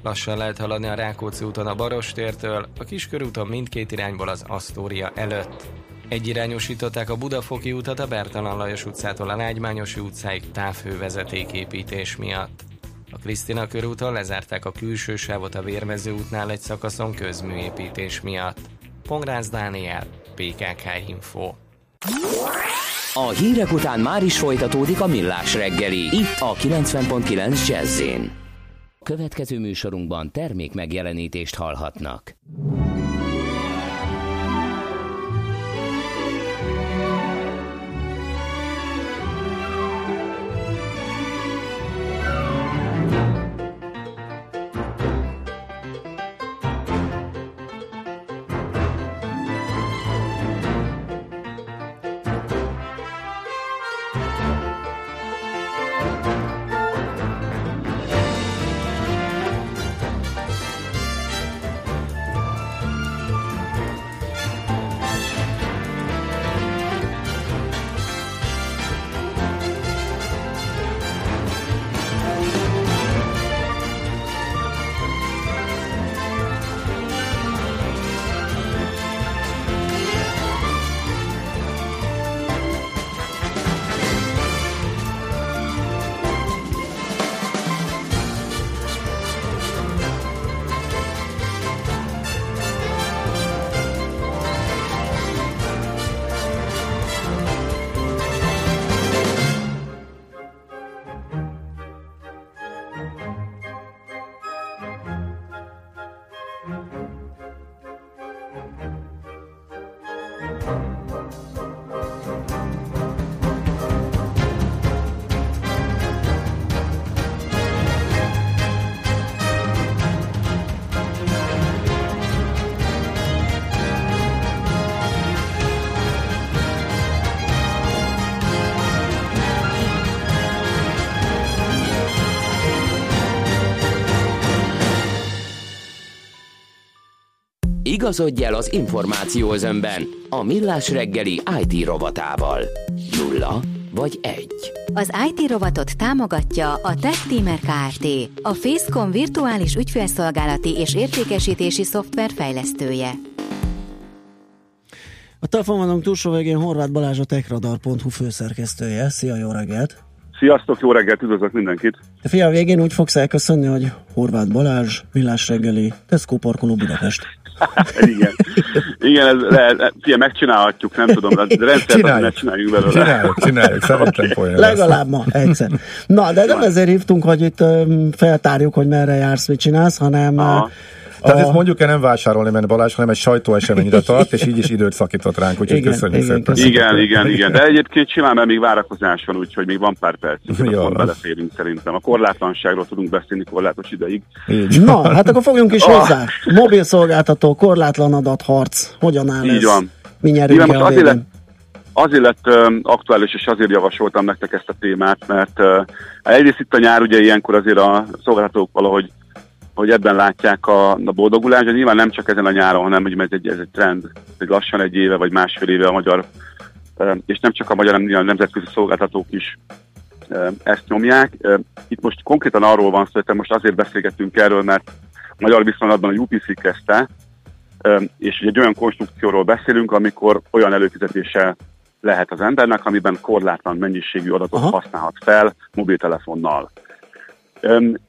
Lassan lehet haladni a Rákóczi úton a Barostértől, a Kiskörúton mindkét irányból az Asztória előtt. Egyirányosították a Budafoki utat a Bertalan Lajos utcától a Lágymányosi utcáig távhővezetéképítés miatt. A Krisztina körúton lezárták a külső sávot a Vérmező útnál egy szakaszon közműépítés miatt. Pongrász Dániel, PKK Info. A hírek után már is folytatódik a millás reggeli, itt a 90.9 jazz Következő műsorunkban termék megjelenítést hallhatnak. Igazodj el az információ özönben a Millás reggeli IT rovatával. Nulla vagy egy. Az IT rovatot támogatja a Tech Teamer Kft. A Facecom virtuális ügyfélszolgálati és értékesítési szoftver fejlesztője. A telefonvonalunk túlsó végén Horváth Balázs a techradar.hu főszerkesztője. Szia, jó reggelt! Sziasztok, jó reggelt, üdvözlök mindenkit! De fia, a végén úgy fogsz elköszönni, hogy Horváth Balázs, Villás reggeli, Tesco parkoló Budapest. igen. Igen, ez, le, fia, megcsinálhatjuk, nem tudom, de rendszerben ne csináljuk belőle. Csináljuk, csináljuk, szerintem folyam. Legalább ma, egyszer. Na, de nem ezért hívtunk, hogy itt feltárjuk, hogy merre jársz, mit csinálsz, hanem Aha tehát a... ezt mondjuk el nem vásárolni menne Balázs, hanem egy sajtóeseményre tart, és így is időt szakított ránk, úgyhogy igen, köszönjük igen, szépen. Igen, igen, igen, de egyébként simán, mert még várakozás van, úgyhogy még van pár perc, akkor beleférünk szerintem. A korlátlanságról tudunk beszélni korlátos ideig. Így. Na, hát akkor fogjunk is oh. hozzá. Mobil szolgáltató, korlátlan adatharc, hogyan áll így ez? Van. Mi nyerünk most azért lett, azért lett uh, aktuális, és azért javasoltam nektek ezt a témát, mert uh, egyrészt itt a nyár ugye ilyenkor azért a szolgáltatók valahogy hogy ebben látják a, a boldogulást, de nyilván nem csak ezen a nyáron, hanem hogy ez egy, ez egy trend, egy lassan egy éve vagy másfél éve a magyar, és nem csak a magyar, hanem a nemzetközi szolgáltatók is ezt nyomják. Itt most konkrétan arról van szó, hogy most azért beszélgetünk erről, mert a magyar viszonylatban a UPC kezdte, és egy olyan konstrukcióról beszélünk, amikor olyan előfizetése lehet az embernek, amiben korlátlan mennyiségű adatot Aha. használhat fel mobiltelefonnal.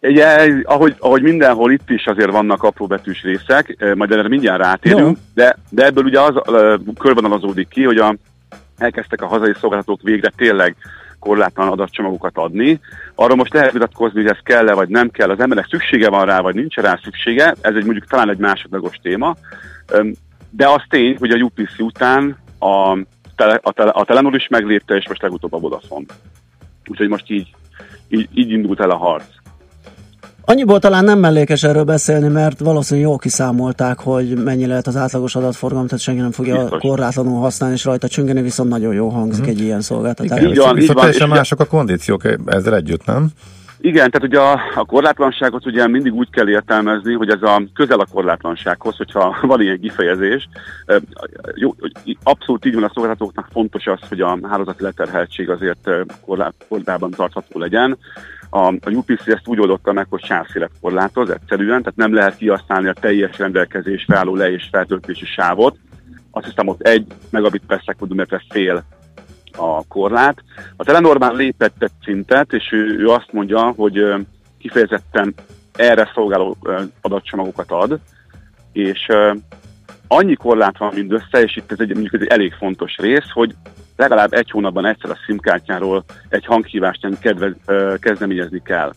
Ugye, ahogy, ahogy mindenhol itt is azért vannak apró betűs részek, majd erre mindjárt rátérünk, de, de ebből ugye az körvonalazódik ki, hogy a, elkezdtek a hazai szolgáltatók végre tényleg korlátlan adatcsomagokat adni. Arról most lehet vitatkozni, hogy ez kell-e vagy nem kell, az emberek szüksége van rá, vagy nincs rá szüksége, ez egy mondjuk talán egy másodlagos téma. De az tény, hogy a UPC után a, tele, a, tele, a Telenor is meglépte, és most legutóbb a Vodafone. Úgyhogy most így, így, így indult el a harc. Annyiból talán nem mellékes erről beszélni, mert valószínűleg jól kiszámolták, hogy mennyi lehet az átlagos adatforgalom, tehát senki nem fogja Biztos. korlátlanul használni, és rajta csüngeni, viszont nagyon jó hangzik egy ilyen szolgáltatás. Igen, így van, így van, teljesen mások a kondíciók ezzel együtt, nem? Igen, tehát ugye a, a korlátlanságot ugye mindig úgy kell értelmezni, hogy ez a közel a korlátlansághoz, hogyha van ilyen kifejezés. Jó, abszolút így van a szolgáltatóknak fontos az, hogy a hálózati leterheltség azért korlátban tartható legyen. A, a UPC ezt úgy oldotta meg, hogy sávszélet korlátoz egyszerűen, tehát nem lehet kihasználni a teljes rendelkezésre álló le- és feltöltési sávot. Azt hiszem ott egy megabit per szekundumérre fél a korlát. A Telenor már lépett egy szintet, és ő, ő azt mondja, hogy kifejezetten erre szolgáló adatcsomagokat ad, és annyi korlát van mindössze, és itt ez egy, mondjuk ez egy elég fontos rész, hogy legalább egy hónapban egyszer a SIM-kártyáról egy hanghívást kedvez, kezdeményezni kell.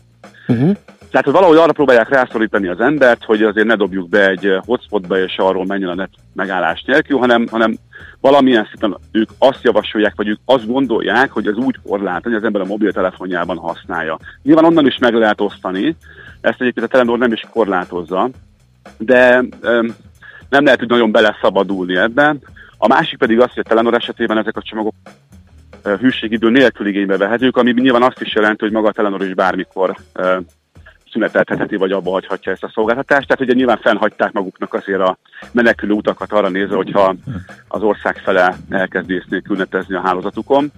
Uh-huh. Tehát, hogy valahogy arra próbálják rászorítani az embert, hogy azért ne dobjuk be egy hotspotba, és arról menjen a net megállás nélkül, hanem, hanem valamilyen szinten ők azt javasolják, vagy ők azt gondolják, hogy ez úgy korlát, hogy az ember a mobiltelefonjában használja. Nyilván onnan is meg lehet osztani, ezt egyébként a Telenor nem is korlátozza, de um, nem lehet úgy nagyon beleszabadulni ebben. A másik pedig az, hogy a Telenor esetében ezek a csomagok hűségidő nélkül igénybe vehetők, ami nyilván azt is jelenti, hogy maga a Telenor is bármikor szüneteltetheti, vagy abba hagyhatja ezt a szolgáltatást. Tehát ugye nyilván fennhagyták maguknak azért a menekülő utakat arra nézve, hogyha az ország fele elkezd ész nélkül a hálózatukon.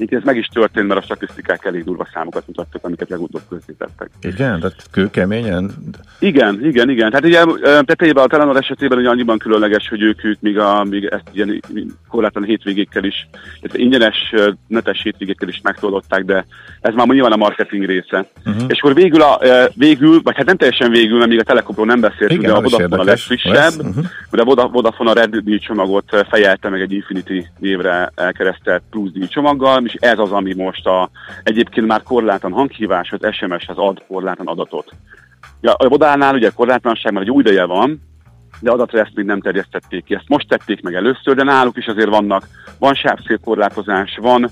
Így ez meg is történt, mert a statisztikák elég durva számokat mutattak, amiket legutóbb közzétettek. Igen, tehát kőkeményen? Igen, igen, igen. Tehát ugye tetejében a Telenor esetében ugye annyiban különleges, hogy ők, ők még, a, még ezt ilyen korlátlan hétvégékkel is, tehát ingyenes netes hétvégékkel is megtoldották, de ez már nyilván a marketing része. Uh-huh. És akkor végül, a, végül, vagy hát nem teljesen végül, mert még a Telekomról nem beszéltünk, de a Vodafone a legfrissebb, uh-huh. de a Vodafone a Red csomagot fejelte meg egy Infinity névre elkeresztelt plusz csomaggal, és ez az, ami most a, egyébként már korlátlan hanghíváshoz, SMS-hez ad korlátlan adatot. Ja, a Vodánál ugye korlátlanság már egy új ideje van, de adatra ezt még nem terjesztették ki. Ezt most tették meg először, de náluk is azért vannak, van sávszélkorlátozás, van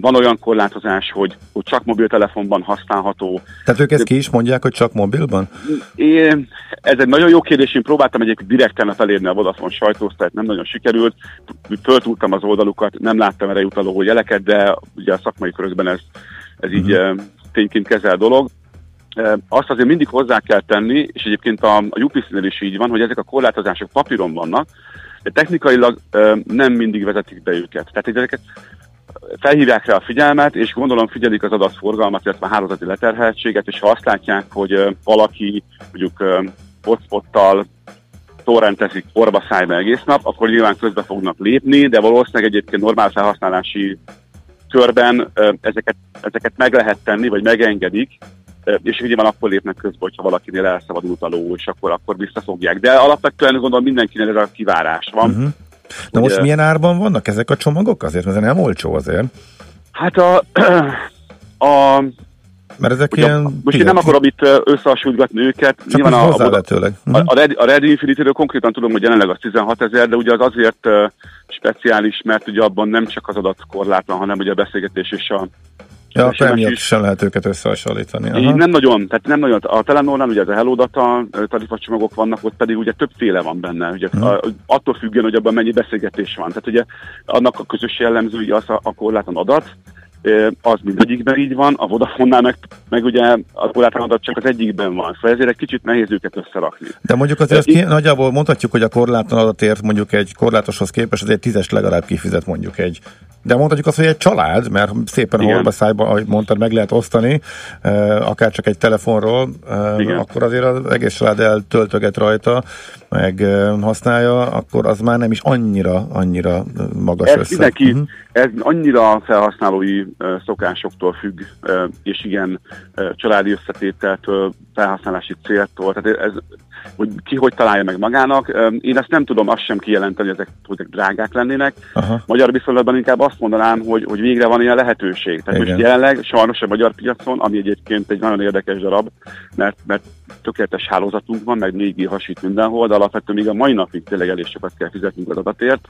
van olyan korlátozás, hogy, hogy csak mobiltelefonban használható. Tehát ők ezt ki is mondják, hogy csak mobilban? Én, ez egy nagyon jó kérdés, én próbáltam egyébként direkten felérni a Vodafone sajtózt, nem nagyon sikerült. Föltúltam az oldalukat, nem láttam erre utaló jeleket, de ugye a szakmai körökben ez, ez így uh-huh. tényként kezel dolog. Azt azért mindig hozzá kell tenni, és egyébként a, a UPC-nél is így van, hogy ezek a korlátozások papíron vannak, de technikailag nem mindig vezetik be őket. Tehát ezeket felhívják rá a figyelmet, és gondolom figyelik az adatforgalmat, illetve a hálózati leterheltséget, és ha azt látják, hogy valaki mondjuk hotspottal torrentezik orba szájba egész nap, akkor nyilván közbe fognak lépni, de valószínűleg egyébként normál felhasználási körben ezeket, ezeket meg lehet tenni, vagy megengedik, és van akkor lépnek közbe, hogyha valakinél elszabadult a ló, és akkor, akkor visszafogják. De alapvetően gondolom mindenkinél ez a kivárás van. Uh-huh. Na most milyen árban vannak ezek a csomagok azért? Mert ez nem olcsó azért. Hát a, a mert ezek ugye, ilyen... Most én nem akarom itt összehasonlítgatni őket. Csak Nyilván a, a, a, a, Red, a Red Infinity-ről konkrétan tudom, hogy jelenleg az 16 ezer, de ugye az azért uh, speciális, mert ugye abban nem csak az adat korlátlan, hanem ugye a beszélgetés és a Ja, akkor emiatt sem lehet őket összehasonlítani. Aha. nem nagyon, tehát nem nagyon. A Telenornál ugye ez a Hello Data tarifacsomagok vannak, ott pedig ugye többféle van benne. Ugye, uh-huh. a, attól függően, hogy abban mennyi beszélgetés van. Tehát ugye annak a közös jellemző az a, a korlátlan adat, az mindegyikben így van, a Vodafone-nál meg, meg ugye a korlátlan adat csak az egyikben van, szóval ezért egy kicsit nehéz őket összerakni. De mondjuk azért ki, nagyjából mondhatjuk, hogy a korlátlan adatért mondjuk egy korlátoshoz képest azért tízes legalább kifizet mondjuk egy de mondhatjuk azt, hogy egy család, mert szépen holba szájba, ahogy mondtad, meg lehet osztani, akár csak egy telefonról, Igen. akkor azért az egész család eltöltöget rajta. Meg használja, akkor az már nem is annyira, annyira magas ez összeg. Mindenki, uh-huh. Ez annyira felhasználói szokásoktól függ, és igen, családi összetételtől, felhasználási céltól, tehát ez hogy ki hogy találja meg magának. Én ezt nem tudom azt sem kijelenteni, hogy ezek, hogy ezek drágák lennének. Aha. Magyar viszonylatban inkább azt mondanám, hogy, hogy végre van ilyen lehetőség. Tehát Igen. most jelenleg sajnos a magyar piacon, ami egyébként egy nagyon érdekes darab, mert, mert tökéletes hálózatunk van, meg még hasít mindenhol, de alapvetően még a mai napig tényleg elég sokat kell fizetnünk az adatért.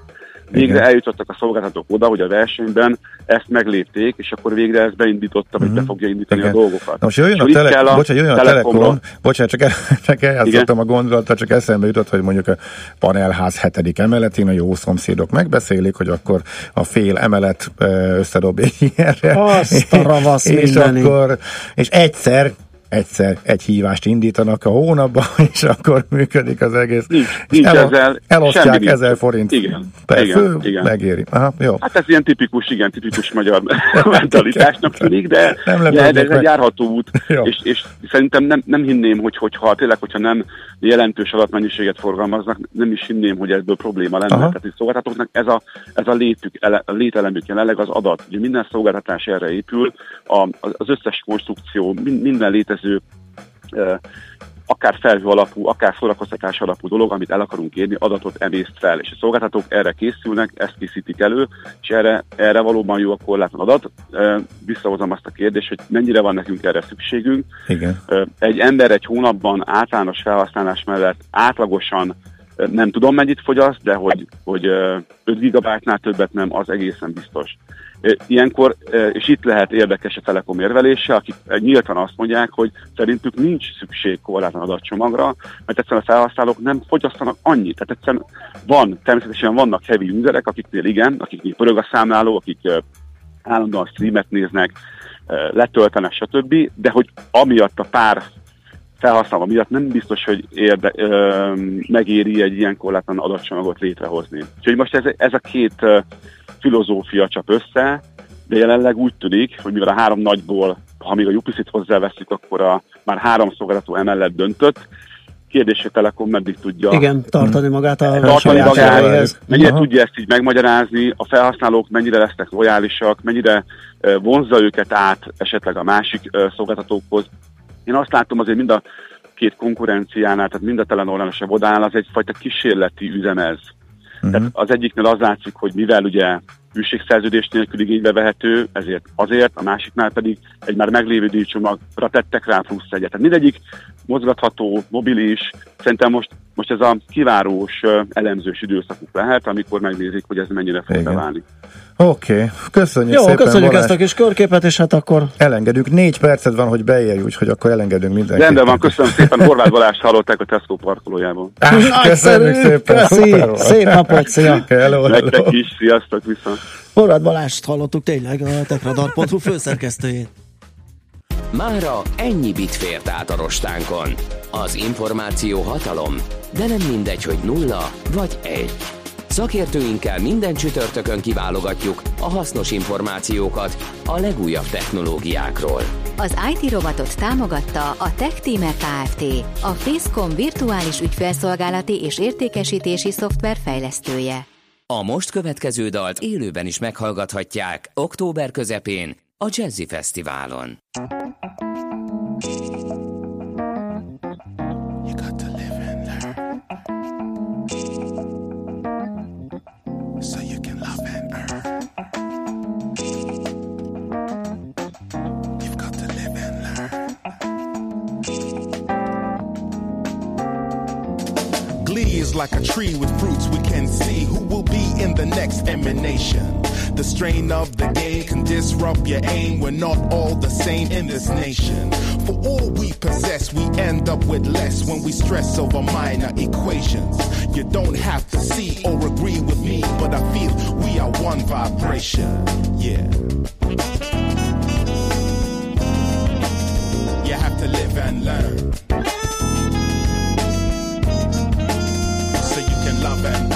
Végre Igen. eljutottak a szolgáltatók oda, hogy a versenyben ezt meglépték, és akkor végre ezt beindította, vagy uh-huh. be mhm. fogja indítani Igen. a dolgokat. Na most jöjjön a, tele- a, bocsánat, jöjjön a Telekom, bocsánat, csak, el, csak eljátszottam a gondolata, csak eszembe jutott, hogy mondjuk a panelház hetedik emeletén a jó szomszédok megbeszélik, hogy akkor a fél emelet összedob ilyenre. Azt a ravasz és, és akkor, és egyszer egyszer egy hívást indítanak a hónapban, és akkor működik az egész. Nincs, nincs el, ezzel elosztják ezer forint. Igen, per igen, fő, igen. megéri. Aha, jó. Hát ez ilyen tipikus, igen, tipikus magyar mentalitásnak tűnik, de, nem de ez meg. egy járható út, és, és szerintem nem, nem hinném, hogy hogyha tényleg, hogyha nem jelentős adatmennyiséget forgalmaznak, nem is hinném, hogy ebből probléma lenne. Aha. Tehát a szolgáltatóknak ez a, ez a, létük, a lételemük jelenleg az adat. Ugye minden szolgáltatás erre épül, a, az összes konstrukció, minden létező akár felhő alapú, akár szórakoztatás alapú dolog, amit el akarunk érni, adatot emészt fel. És a szolgáltatók erre készülnek, ezt készítik elő, és erre, erre valóban jó a korlátlan adat. Visszahozom azt a kérdést, hogy mennyire van nekünk erre szükségünk. Igen. Egy ember egy hónapban általános felhasználás mellett átlagosan nem tudom mennyit fogyaszt, de hogy, hogy 5 gigabájtnál többet nem, az egészen biztos. Ilyenkor, és itt lehet érdekes a Telekom érvelése, akik nyíltan azt mondják, hogy szerintük nincs szükség korlátlan adatcsomagra, mert egyszerűen a felhasználók nem fogyasztanak annyit. Tehát egyszerűen van, természetesen vannak heavy userek, akiknél igen, akiknél pörög a számláló, akik állandóan streamet néznek, letöltenek, stb., de hogy amiatt a pár felhasználva miatt nem biztos, hogy érde, ö, megéri egy ilyen korlátlan adatcsomagot létrehozni. Úgyhogy most ez, ez a két ö, filozófia csap össze, de jelenleg úgy tűnik, hogy mivel a három nagyból, ha még a UPC-t hozzáveszünk, akkor a, már három szolgáltató emellett döntött, kérdés, hogy Telekom meddig tudja Igen, tartani magát a tartani magát, mennyire Aha. tudja ezt így megmagyarázni, a felhasználók mennyire lesznek lojálisak, mennyire vonzza őket át esetleg a másik szolgáltatókhoz. Én azt látom azért mind a két konkurenciánál, tehát mind a Telenor és a Vodán az egyfajta kísérleti üzem ez. Uh-huh. Tehát az egyiknél az látszik, hogy mivel ugye hűségszerződés nélkül igénybe vehető, ezért azért, a másiknál pedig egy már meglévő díjcsomagra tettek rá plusz egyet. Tehát mindegyik mozgatható, mobilis, szerintem most, most ez a kivárós, elemzős időszakuk lehet, amikor megnézik, hogy ez mennyire fog beválni. Oké, okay. köszönjük Jó, szépen köszönjük Balázs. ezt a kis körképet, és hát akkor... Elengedünk, négy percet van, hogy beérj, úgyhogy akkor elengedünk mindenkit. Rendben van, köszönöm szépen, Horváth Balázs hallották a Tesco parkolójában. Ah, köszönjük szépen, köszi, szép napot, szia! Hello, hello. Nektek is, sziasztok, viszont! Horváth Balást hallottuk tényleg a tekradar.hu főszerkesztőjét. Mára ennyi bit fért át a rostánkon. Az információ hatalom, de nem mindegy, hogy nulla vagy egy. Szakértőinkkel minden csütörtökön kiválogatjuk a hasznos információkat a legújabb technológiákról. Az IT robotot támogatta a TechTeamer Kft. A Facecom virtuális ügyfelszolgálati és értékesítési szoftver fejlesztője. A most következő dalt élőben is meghallgathatják október közepén a Jazzy Fesztiválon. like a tree with fruits we can see who will be in the next emanation. The strain of the game can disrupt your aim. We're not all the same in this nation. For all we possess, we end up with less when we stress over minor equations. You don't have to see or agree with me, but I feel we are one vibration. Yeah. You have to live and learn. So you can love and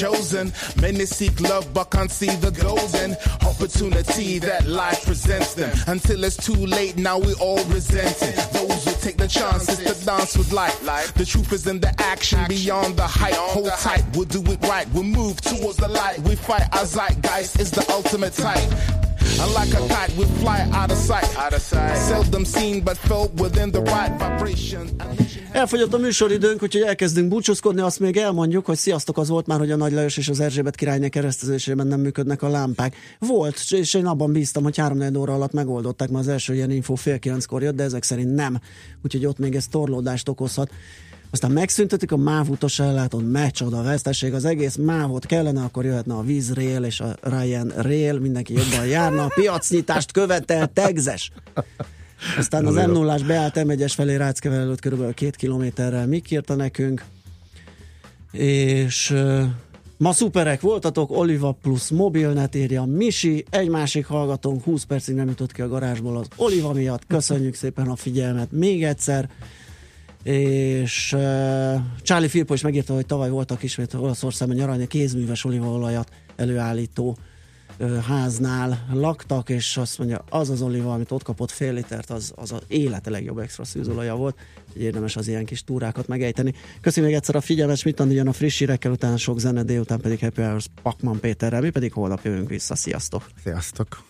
Chosen. Many seek love but can't see the golden opportunity that life presents them. Until it's too late, now we all resent it. Those who take the chances to dance with life. The truth is in the action, beyond the hype. Hold tight, we'll do it right. We'll move towards the light. We fight our zeitgeist is the ultimate type. And like a kite, we fly out of sight. Out of sight. Seldom seen, but felt within the right vibration. Elfogyott a műsoridőnk, úgyhogy elkezdünk búcsúzkodni. Azt még elmondjuk, hogy sziasztok, az volt már, hogy a Nagy Lajos és az Erzsébet királyné keresztezésében nem működnek a lámpák. Volt, és én abban bíztam, hogy három óra alatt megoldották, mert az első ilyen info fél kilenckor jött, de ezek szerint nem. Úgyhogy ott még ez torlódást okozhat. Aztán megszüntetik a MÁV utas ellátón, mecsoda veszteség, az egész MÁV-ot kellene, akkor jöhetne a vízrail és a Ryan Rail, mindenki jobban járna, a piacnyitást követel, tegzes. Aztán az m 0 beállt m felé Ráckevel előtt körülbelül két kilométerrel Mik írta nekünk, és ma szuperek voltatok, Oliva plusz mobilnet írja Misi, egy másik hallgatónk 20 percig nem jutott ki a garázsból az Oliva miatt, köszönjük szépen a figyelmet még egyszer, és uh, Charlie Filippo is megírta, hogy tavaly voltak ismét Olaszországban nyaralni kézműves olívaolajat előállító uh, háznál laktak, és azt mondja, az az oliva, amit ott kapott fél litert, az, az az élete legjobb extra szűzolaja volt, hogy érdemes az ilyen kis túrákat megejteni. Köszönjük még egyszer a figyelmet, mit jön a friss hírekkel, utána sok zene, délután pedig Happy Hours Pakman Péterrel, mi pedig holnap jövünk vissza. Sziasztok! Sziasztok!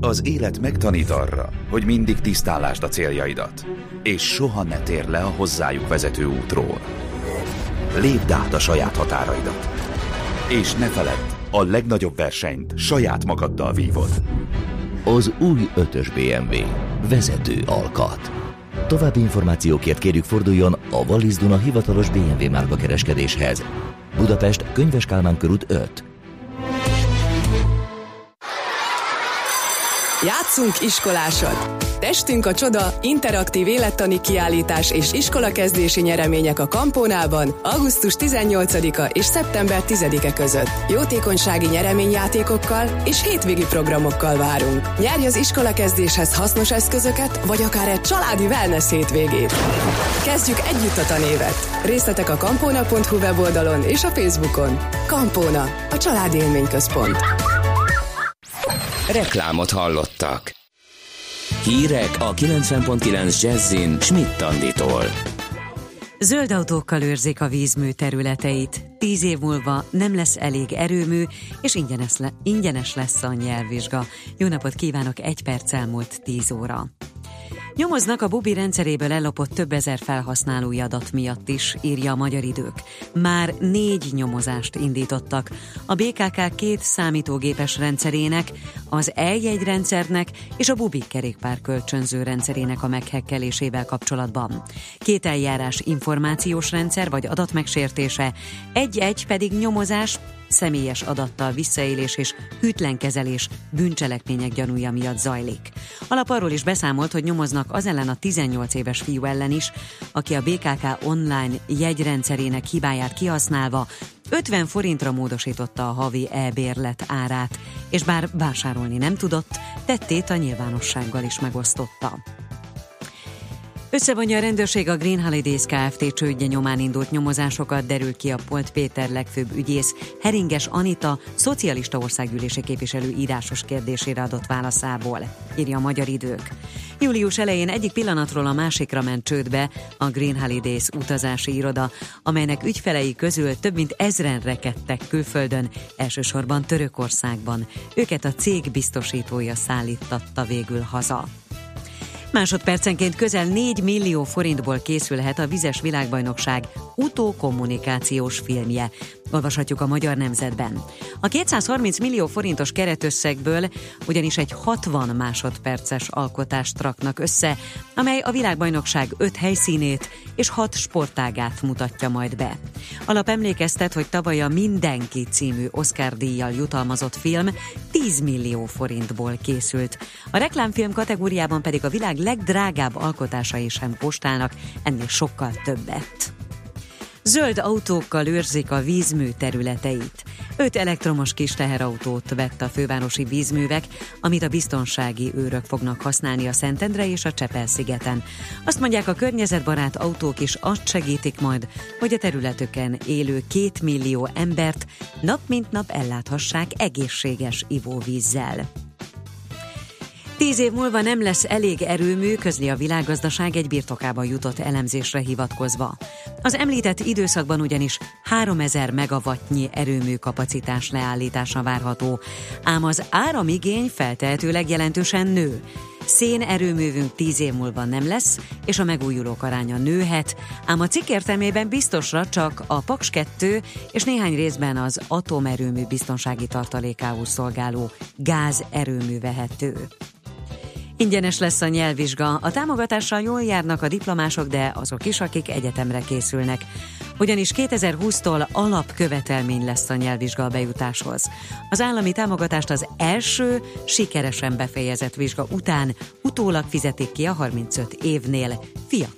az élet megtanít arra, hogy mindig tisztálásd a céljaidat, és soha ne tér le a hozzájuk vezető útról. Lépd át a saját határaidat, és ne feledd, a legnagyobb versenyt saját magaddal vívod. Az új 5-ös BMW. Vezető alkat. További információkért kérjük forduljon a Wallis Duna hivatalos BMW márka kereskedéshez. Budapest, Könyves Kálmán körút 5. Játszunk iskolásod! Testünk a csoda, interaktív élettani kiállítás és iskolakezdési nyeremények a Kampónában augusztus 18-a és szeptember 10-e között. Jótékonysági nyereményjátékokkal és hétvégi programokkal várunk. Nyerj az iskolakezdéshez hasznos eszközöket, vagy akár egy családi wellness hétvégét. Kezdjük együtt a tanévet. Részletek a kampóna.hu weboldalon és a Facebookon. Kampóna, a családi élményközpont. Reklámot hallottak. Hírek a 90.9 Jazzin Schmidt Anditól. Zöld autókkal őrzik a vízmű területeit. Tíz év múlva nem lesz elég erőmű, és ingyenes, le, ingyenes lesz a nyelvvizsga. Jó napot kívánok, egy perc elmúlt tíz óra. Nyomoznak a Bubi rendszeréből ellopott több ezer felhasználói adat miatt is, írja a Magyar Idők. Már négy nyomozást indítottak. A BKK két számítógépes rendszerének, az E-jegyrendszernek és a Bubi kerékpár kölcsönző rendszerének a meghekkelésével kapcsolatban. Két eljárás információs rendszer vagy adatmegsértése, egy-egy pedig nyomozás személyes adattal visszaélés és hűtlenkezelés bűncselekmények gyanúja miatt zajlik. Alap arról is beszámolt, hogy nyomoznak az ellen a 18 éves fiú ellen is, aki a BKK online jegyrendszerének hibáját kihasználva 50 forintra módosította a havi e-bérlet árát, és bár vásárolni nem tudott, tettét a nyilvánossággal is megosztotta. Összevonja a rendőrség a Green Holidays Kft. csődje nyomán indult nyomozásokat, derült ki a Polt Péter legfőbb ügyész Heringes Anita, szocialista országgyűlési képviselő írásos kérdésére adott válaszából, írja a Magyar Idők. Július elején egyik pillanatról a másikra ment csődbe a Green Holidays utazási iroda, amelynek ügyfelei közül több mint ezren rekedtek külföldön, elsősorban Törökországban. Őket a cég biztosítója szállítatta végül haza. Másodpercenként közel 4 millió forintból készülhet a vizes világbajnokság utókommunikációs filmje, olvashatjuk a Magyar Nemzetben. A 230 millió forintos keretösszegből ugyanis egy 60 másodperces alkotást raknak össze, amely a világbajnokság 5 helyszínét és 6 sportágát mutatja majd be. Alap emlékeztet, hogy tavaly a Mindenki című Oscar díjjal jutalmazott film 10 millió forintból készült. A reklámfilm kategóriában pedig a világ legdrágább alkotásai sem postálnak ennél sokkal többet. Zöld autókkal őrzik a vízmű területeit. Öt elektromos kis teherautót vett a fővárosi vízművek, amit a biztonsági őrök fognak használni a Szentendre és a Csepel-szigeten. Azt mondják, a környezetbarát autók is azt segítik majd, hogy a területüken élő két millió embert nap mint nap elláthassák egészséges ivóvízzel. Tíz év múlva nem lesz elég erőmű, közli a világgazdaság egy birtokában jutott elemzésre hivatkozva. Az említett időszakban ugyanis 3000 megawattnyi erőmű kapacitás leállítása várható, ám az áramigény feltehetőleg jelentősen nő. Szén erőművünk tíz év múlva nem lesz, és a megújulók aránya nőhet, ám a cikk értelmében biztosra csak a Paks 2 és néhány részben az atomerőmű biztonsági tartalékául szolgáló gázerőmű vehető. Ingyenes lesz a nyelvvizsga. A támogatással jól járnak a diplomások, de azok is, akik egyetemre készülnek. Ugyanis 2020-tól alapkövetelmény lesz a nyelvvizsga a bejutáshoz. Az állami támogatást az első, sikeresen befejezett vizsga után utólag fizetik ki a 35 évnél fiatalabb